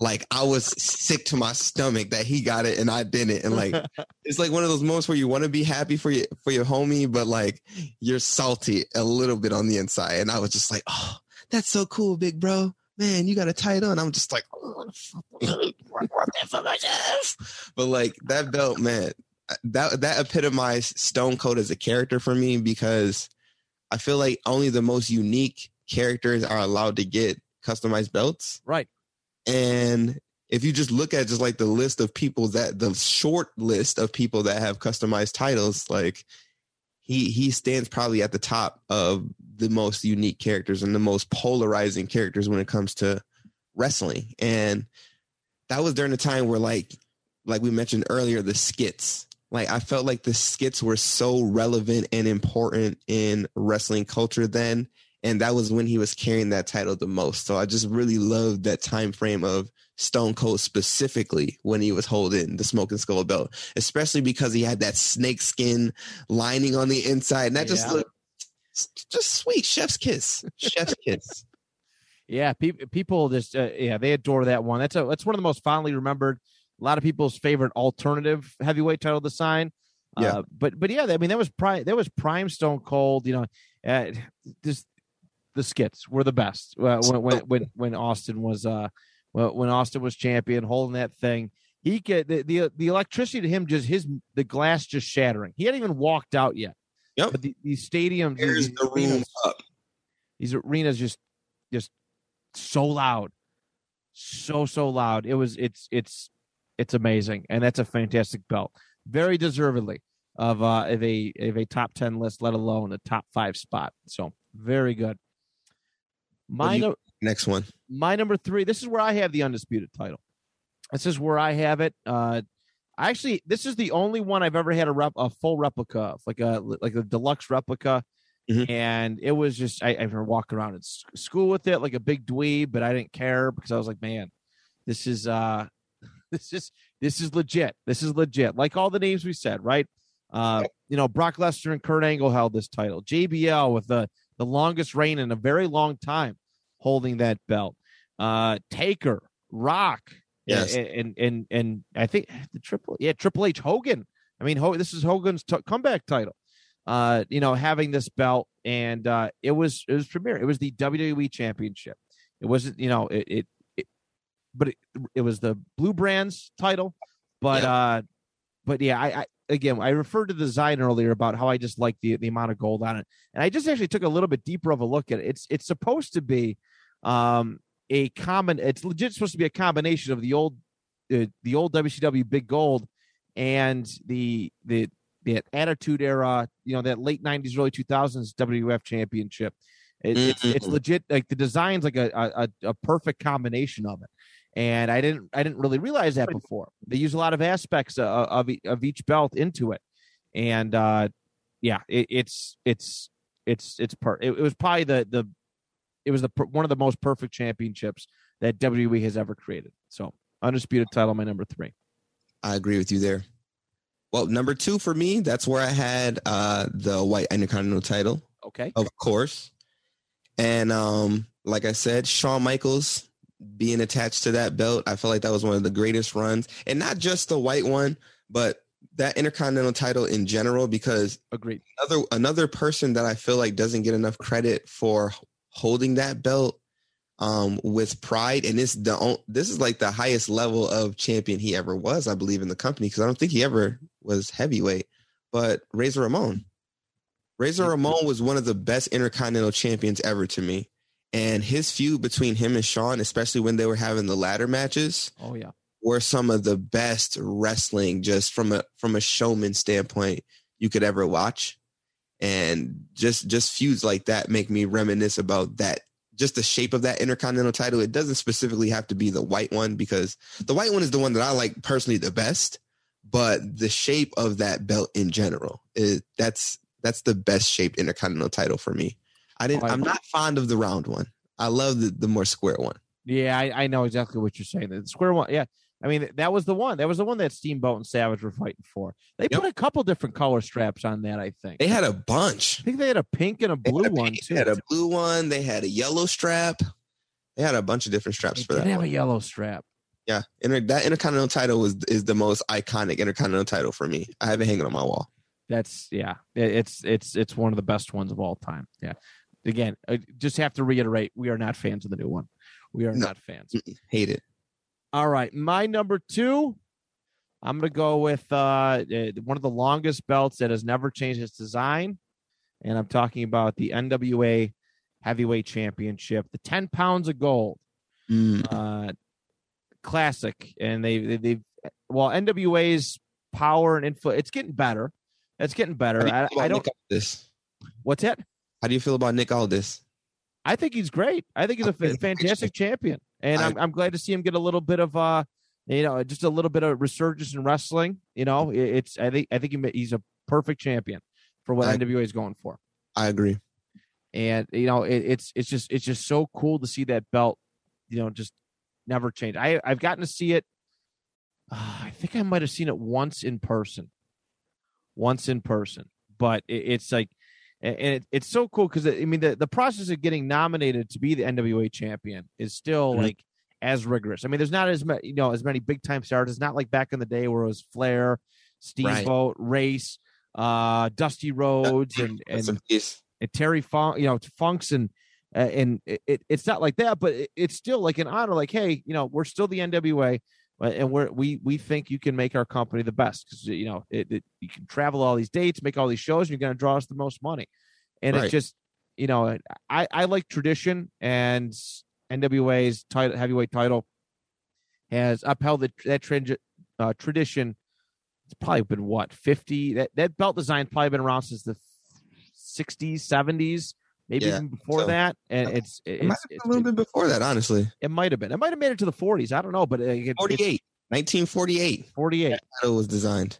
Like I was sick to my stomach that he got it and I didn't, and like it's like one of those moments where you want to be happy for your for your homie, but like you're salty a little bit on the inside. And I was just like, oh, that's so cool, big bro. Man, you got a title. And I'm just like, oh, but like that belt, man, uh, that that epitomized Stone Cold as a character for me because I feel like only the most unique characters are allowed to get customized belts. Right. And if you just look at just like the list of people that the short list of people that have customized titles, like he he stands probably at the top of the most unique characters and the most polarizing characters when it comes to wrestling. And that was during the time where like like we mentioned earlier, the skits. Like I felt like the skits were so relevant and important in wrestling culture then. And that was when he was carrying that title the most. So I just really loved that time frame of Stone Cold specifically when he was holding the Smoking Skull belt, especially because he had that snake skin lining on the inside. And that just Yeah. looked just sweet. Chef's kiss. Chef's kiss. Yeah, pe- people just uh, yeah they adore that one. That's a that's one of the most fondly remembered. A lot of people's favorite alternative heavyweight title to sign. Yeah. Uh, but but yeah, I mean that was prime that was prime Stone Cold. You know, uh, just the skits were the best uh, when when when when Austin was uh when when Austin was champion holding that thing. He get the, the the electricity to him just his the glass just shattering. He hadn't even walked out yet. Yep. But the, these stadiums, Here's these, the arenas, up. these arenas just just so loud so so loud it was it's it's it's amazing and that's a fantastic belt very deservedly of uh of a of a top 10 list let alone a top 5 spot so very good my you- no- Next one. my number 3 this is where i have the undisputed title. This is where i have it uh actually this is the only one i've ever had a rep a full replica of like a like a deluxe replica. Mhm. and it was just I, I remember walking around at school with it like a big dweeb but i didn't care because i was like man this is uh this is this is legit. This is legit. Like all the names we said right? Uh, you know, Brock Lesnar and Kurt Angle held this title. JBL with the the longest reign in a very long time, holding that belt. Uh, Taker, Rock, Yes. and and and, and I think the Triple yeah Triple H Hogan. I mean, this is Hogan's t- comeback title. Uh, you know, having this belt, and uh, it was it was premier. It was the WWE Championship. It wasn't you know it, it, it but it, it was the Blue Brands title. But Yeah. uh, but yeah, I, I again I referred to the design earlier about how I just like the the amount of gold on it, and I just actually took a little bit deeper of a look at it. It's it's supposed to be um a common. It's legit supposed to be a combination of the old uh, the old WCW Big Gold and the the the Attitude Era, you know, that late '90s, early 2000s WWF Championship. It, It's it's Mhm. legit. Like the design's like a, a a perfect combination of it, and I didn't I didn't really realize that before. They use a lot of aspects of of, e- of each belt into it, and uh, yeah, it, it's it's it's it's per. It, it was probably the the it was the one of the most perfect championships that WWE has ever created. So undisputed title, my number three. I agree with you there. Well, number two for me, that's where I had uh the white intercontinental title, Okay. of course. And um, like I said, Shawn Michaels being attached to that belt, I feel like that was one of the greatest runs. And not just the white one, but that intercontinental title in general, because Agreed. another another person that I feel like doesn't get enough credit for holding that belt um with pride and it's the this is like the highest level of champion he ever was I believe in the company because I don't think he ever was heavyweight but Razor Ramon. Razor Ramon was one of the best intercontinental champions ever to me and his feud between him and Shawn especially when they were having the ladder matches Oh yeah. were some of the best wrestling just from a from a showman standpoint you could ever watch and just just feuds like that make me reminisce about that just the shape of that intercontinental title it doesn't specifically have to be the white one because the white one is the one that i like personally the best but the shape of that belt in general is that's that's the best shaped intercontinental title for me i didn't i'm not fond of the round one i love the, the more square one Yeah, I, I know exactly what you're saying. The square one. Yeah. I mean, that was the one. That was the one that Steamboat and Savage were fighting for. They Yep. put a couple different color straps on that, I think. they had a bunch I think they had a pink and a They blue a one pink- too. They had a blue one. They had a yellow strap. They had a bunch of different straps They for that. have one. a yellow strap. Yeah, Inter- that Intercontinental title was is the most iconic Intercontinental title for me. I have it hanging on my wall. That's yeah. It's it's it's one of the best ones of all time. Yeah. Again, I just have to reiterate: we are not fans of the new one. We are No. not fans. Hate it. All right, my number two. I'm going to go with uh, one of the longest belts that has never changed its design, and I'm talking about the NWA Heavyweight Championship, the 10 pounds of gold, Mm, uh, classic. And they, they they've well NWA's power and influence. It's getting better. It's getting better. Do I, I don't. Aldis? What's it? How do you feel about Nick Aldis? I think he's great. I think he's a I think fa- he's fantastic champion, and I- I'm, I'm glad to see him get a little bit of uh, you know, just a little bit of resurgence in wrestling. You know, It- it's I think I think he he's a perfect champion for what I- NWA is going for, I agree. and you know, it, it's it's just it's just so cool to see that belt, you know, just never change. I I've gotten to see it. Uh, I think I might have seen it once in person, once in person, but it, it's like and it, it's so cool because I mean the, the process of getting nominated to be the NWA champion is still Mhm. like as rigorous. I mean, there's not as many you know as many big time stars. It's not like back in the day where it was Flair, Steamboat, Race, uh, Dusty Rhodes, and and, and Terry Funk, you know, Funks and uh, and it, it, it's not like that, but it, it's still like an honor. Like, hey, you know, we're still the NWA, uh, and we're we we think you can make our company the best because you know it, it, you can travel all these dates, make all these shows, and you're going to draw us the most money. And Right. it just, you know, I I like tradition, and NWA's title heavyweight title has upheld the, that trend, uh, tradition. It's probably been what fifty. That that belt design's probably been around since the 60s, 70s, maybe Yeah, even before so- that. And it's It might have been a little bit before that, honestly. it might have been. It might have made it to the 40s. I don't know, but uh, it, it's 48. 1948. 48. That title was designed.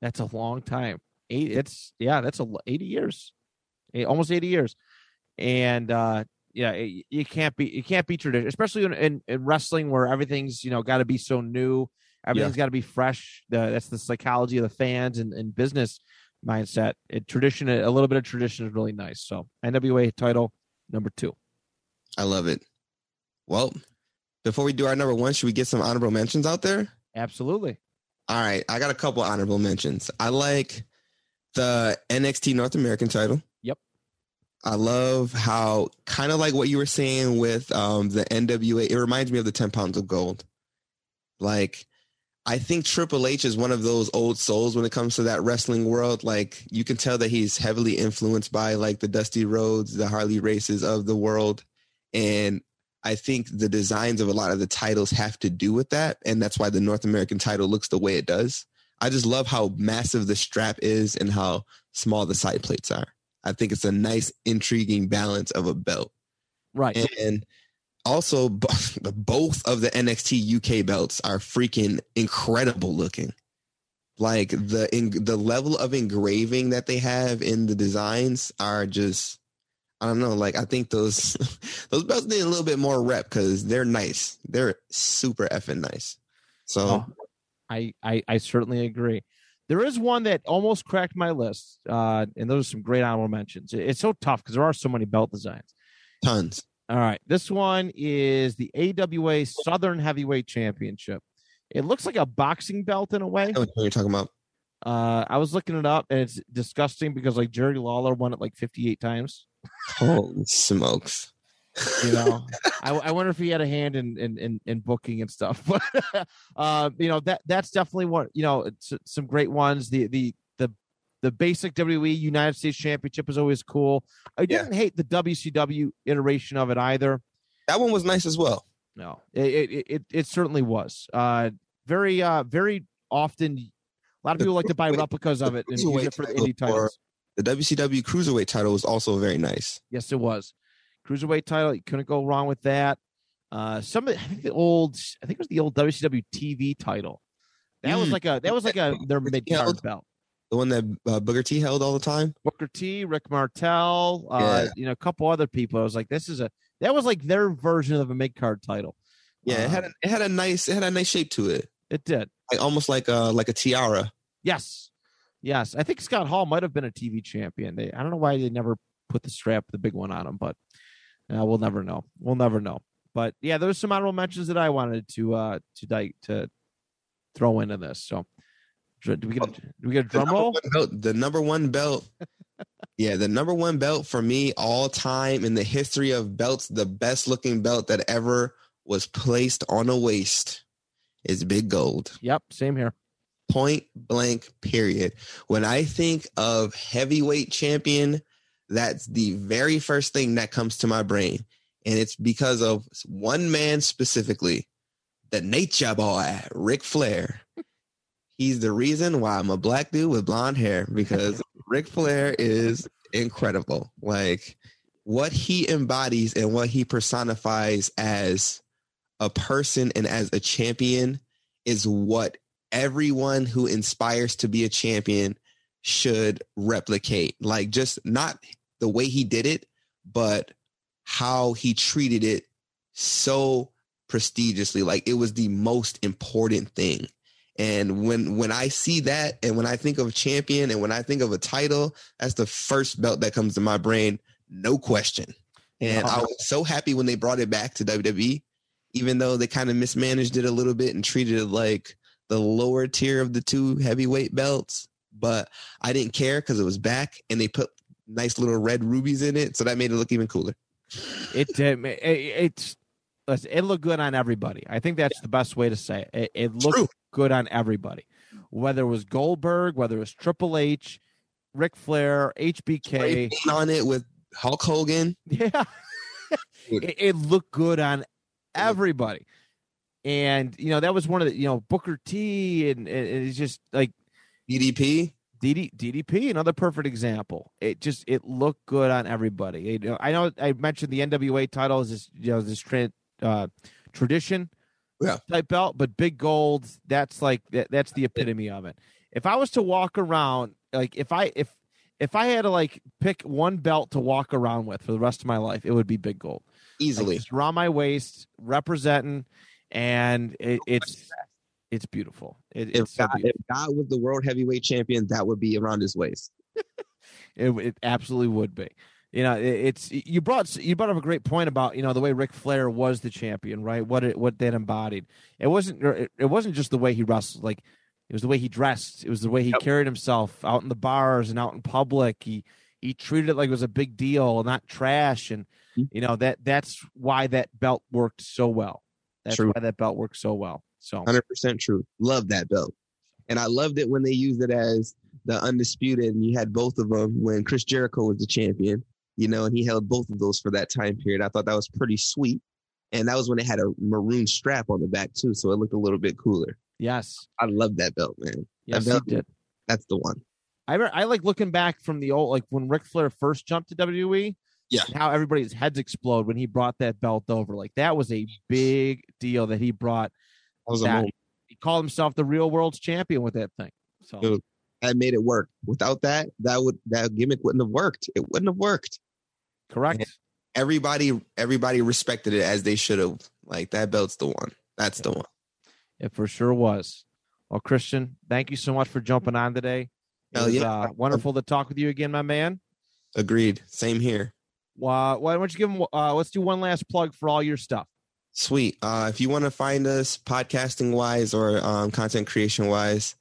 That's a long time. Eight. It's yeah. That's a 80 years, almost 80 years, and uh yeah, it, you can't be you can't be tradition, especially in, in, in wrestling where everything's you know got to be so new Everything's got to be fresh. The, that's the psychology of the fans and, and business mindset. It, tradition, a little bit of tradition is really nice. So NWA title number two. I love it. Well, before we do our number one, should we get some honorable mentions out there? Absolutely. All right, I got a couple honorable mentions. I like the NXT North American title. Yep. I love how kind of like what you were saying with um, the NWA. It reminds me of the Ten Pounds of Gold. Like, I think Triple H is one of those old souls when it comes to that wrestling world. Like, you can tell that he's heavily influenced by like the Dusty Rhodes, the Harley Races of the world, and I think the designs of a lot of the titles have to do with that. And that's why the North American title looks the way it does. I just love how massive the strap is and how small the side plates are. I think it's a nice, intriguing balance of a belt. Right. And also, both of the NXT UK belts are freaking incredible looking. Like the in, the level of engraving that they have in the designs are just I don't know. Like I think those those belts need a little bit more rep because they're nice. They're super effing nice. So oh, I, I I certainly agree. There is one that almost cracked my list, uh, and those are some great honorable mentions. It's so tough because there are so many belt designs. Tons. All right, this one is the AWA Southern Heavyweight Championship. It looks like a boxing belt in a way. What you're talking about. Uh, I was looking it up, and it's disgusting because like Jerry Lawler won it like 58 times. Holy smokes! You know, I, I, wonder if he had a hand in in in, in booking and stuff. But uh, you know that that's definitely one. You know, some great ones. The the the the basic WWE United States Championship is always cool. I didn't yeah. hate the WCW iteration of it either. That one was nice as well. No, it it it, it certainly was. Uh, very uh very often. A lot of people like to buy replicas of it and use it for the indie titles. The WCW Cruiserweight title was also very nice. Yes, it was. Cruiserweight title, you couldn't go wrong with that. Uh, some of the, I think the old, I think it was the old WCW TV title. That mm. was like a that was like a their mid card belt. The one that uh, Booker T held all the time. Booker T, Rick Martel, uh, yeah. you know, a couple other people. I was like, this is a that was like their version of a mid card title. Yeah, it had a, it had a nice it had a nice shape to it. It did, like almost like a like a tiara. Yes, Yes, I think Scott Hall might have been a TV champion. They, I don't know why they never put the strap, the big one on him, but uh, we'll never know. We'll never know. But yeah, there's some honorable mentions that I wanted to uh to to throw into this. So do we get a, oh, do we get a drum roll? Belt, the number one belt. yeah, the number one belt for me all time in the history of belts, the best looking belt that ever was placed on a waist is Big Gold. Yep, same here point blank period. When I think of heavyweight champion, that's the very first thing that comes to my brain. And it's because of one man specifically, the nature boy, Ric Flair. He's the reason why I'm a black dude with blonde hair because Ric Flair is incredible. Like what he embodies and what he personifies as a person and as a champion is what everyone who inspires to be a champion should replicate. Like just not the way he did it, but how he treated it so prestigiously. Like it was the most important thing. And when when I see that and when I think of a champion and when I think of a title, that's the first belt that comes to my brain, no question. And I was so happy when they brought it back to WWE, even though they kind of mismanaged it a little bit and treated it like the lower tier of the two heavyweight belts, but I didn't care because it was back and they put nice little red rubies in it, so that made it look even cooler. It it, it's it looked good on everybody. I think that's the best way to say it. It, it looked True. Good on everybody, whether it was Goldberg, whether it was Triple H, Ric Flair, HBK on it with Hulk Hogan. Yeah, it, it looked good on everybody and you know that was one of the you know Booker T and, and it's just like DDP. DD, DDP, another perfect example. It just it looked good on everybody. I know I mentioned the NWA title is this you know this tra- uh, tradition yeah. type belt, but big gold that's like that, that's the epitome of it. If I was to walk around, like if I if if I had to like pick one belt to walk around with for the rest of my life, it would be big gold. Easily like, around my waist, representing and it, it's It's beautiful. It, If it's so God, beautiful. if God was the world heavyweight champion, that would be around his waist. It, it absolutely would be. You know, it's you brought you brought up a great point about you know the way Ric Flair was the champion, right? What it what that embodied. It wasn't it, it wasn't just the way he wrestled, like it was the way he dressed. It was the way he Yep. carried himself out in the bars and out in public. He he treated it like it was a big deal, not trash. And Mhm. you know that that's why that belt worked so well. That's True. why that belt worked so well. So Hundred percent true. Love that belt, and I loved it when they used it as the undisputed, and you had both of them when Chris Jericho was the champion. You know, and he held both of those for that time period. I thought that was pretty sweet, and that was when it had a maroon strap on the back too, so it looked a little bit cooler. yes, I love that belt, man. yes, he belt- did. That's the one. I I like looking back from the old like when Ric Flair first jumped to WWE. Yeah. How everybody's heads explode when he brought that belt over. Like that was a big deal that he brought. That was That-. He called himself the real world's champion with that thing. So That made it work. Without that, that would that gimmick wouldn't have worked. It wouldn't have worked. correct. Everybody, everybody respected it as they should have. Like that belt's the one. That's the one. It for sure was. Well, Christian, thank you so much for jumping on today. It Hell was yeah. uh, wonderful to talk with you again, my man. Agreed. Same here. Uh, why don't you give them? Uh, let's do one last plug for all your stuff. Sweet. Uh, if you want to find us podcasting wise or um, content creation wise,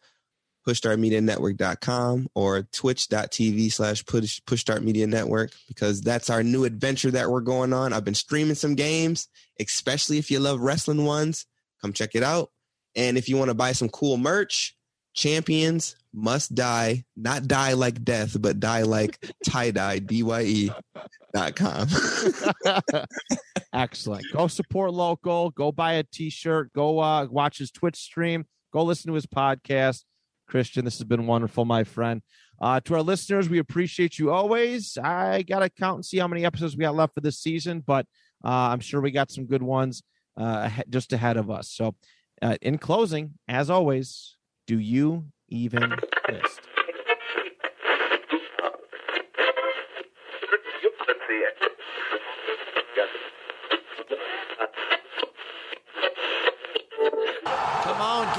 pushstartmedianetwork.com or twitch.tv slash push pushstart network because that's our new adventure that we're going on. I've been streaming some games, especially if you love wrestling ones. Come check it out. And if you want to buy some cool merch, champions must die, not die like death, but die like tie dye, D Y E dot com. Excellent. Go support local. Go buy a t-shirt. Go uh, watch his Twitch stream. Go listen to his podcast. Christian, this has been wonderful, my friend. Uh, to our listeners, we appreciate you always. I got to count and see how many episodes we got left for this season, but uh, I'm sure we got some good ones uh, just ahead of us. So, uh, in closing, as always, do you even list?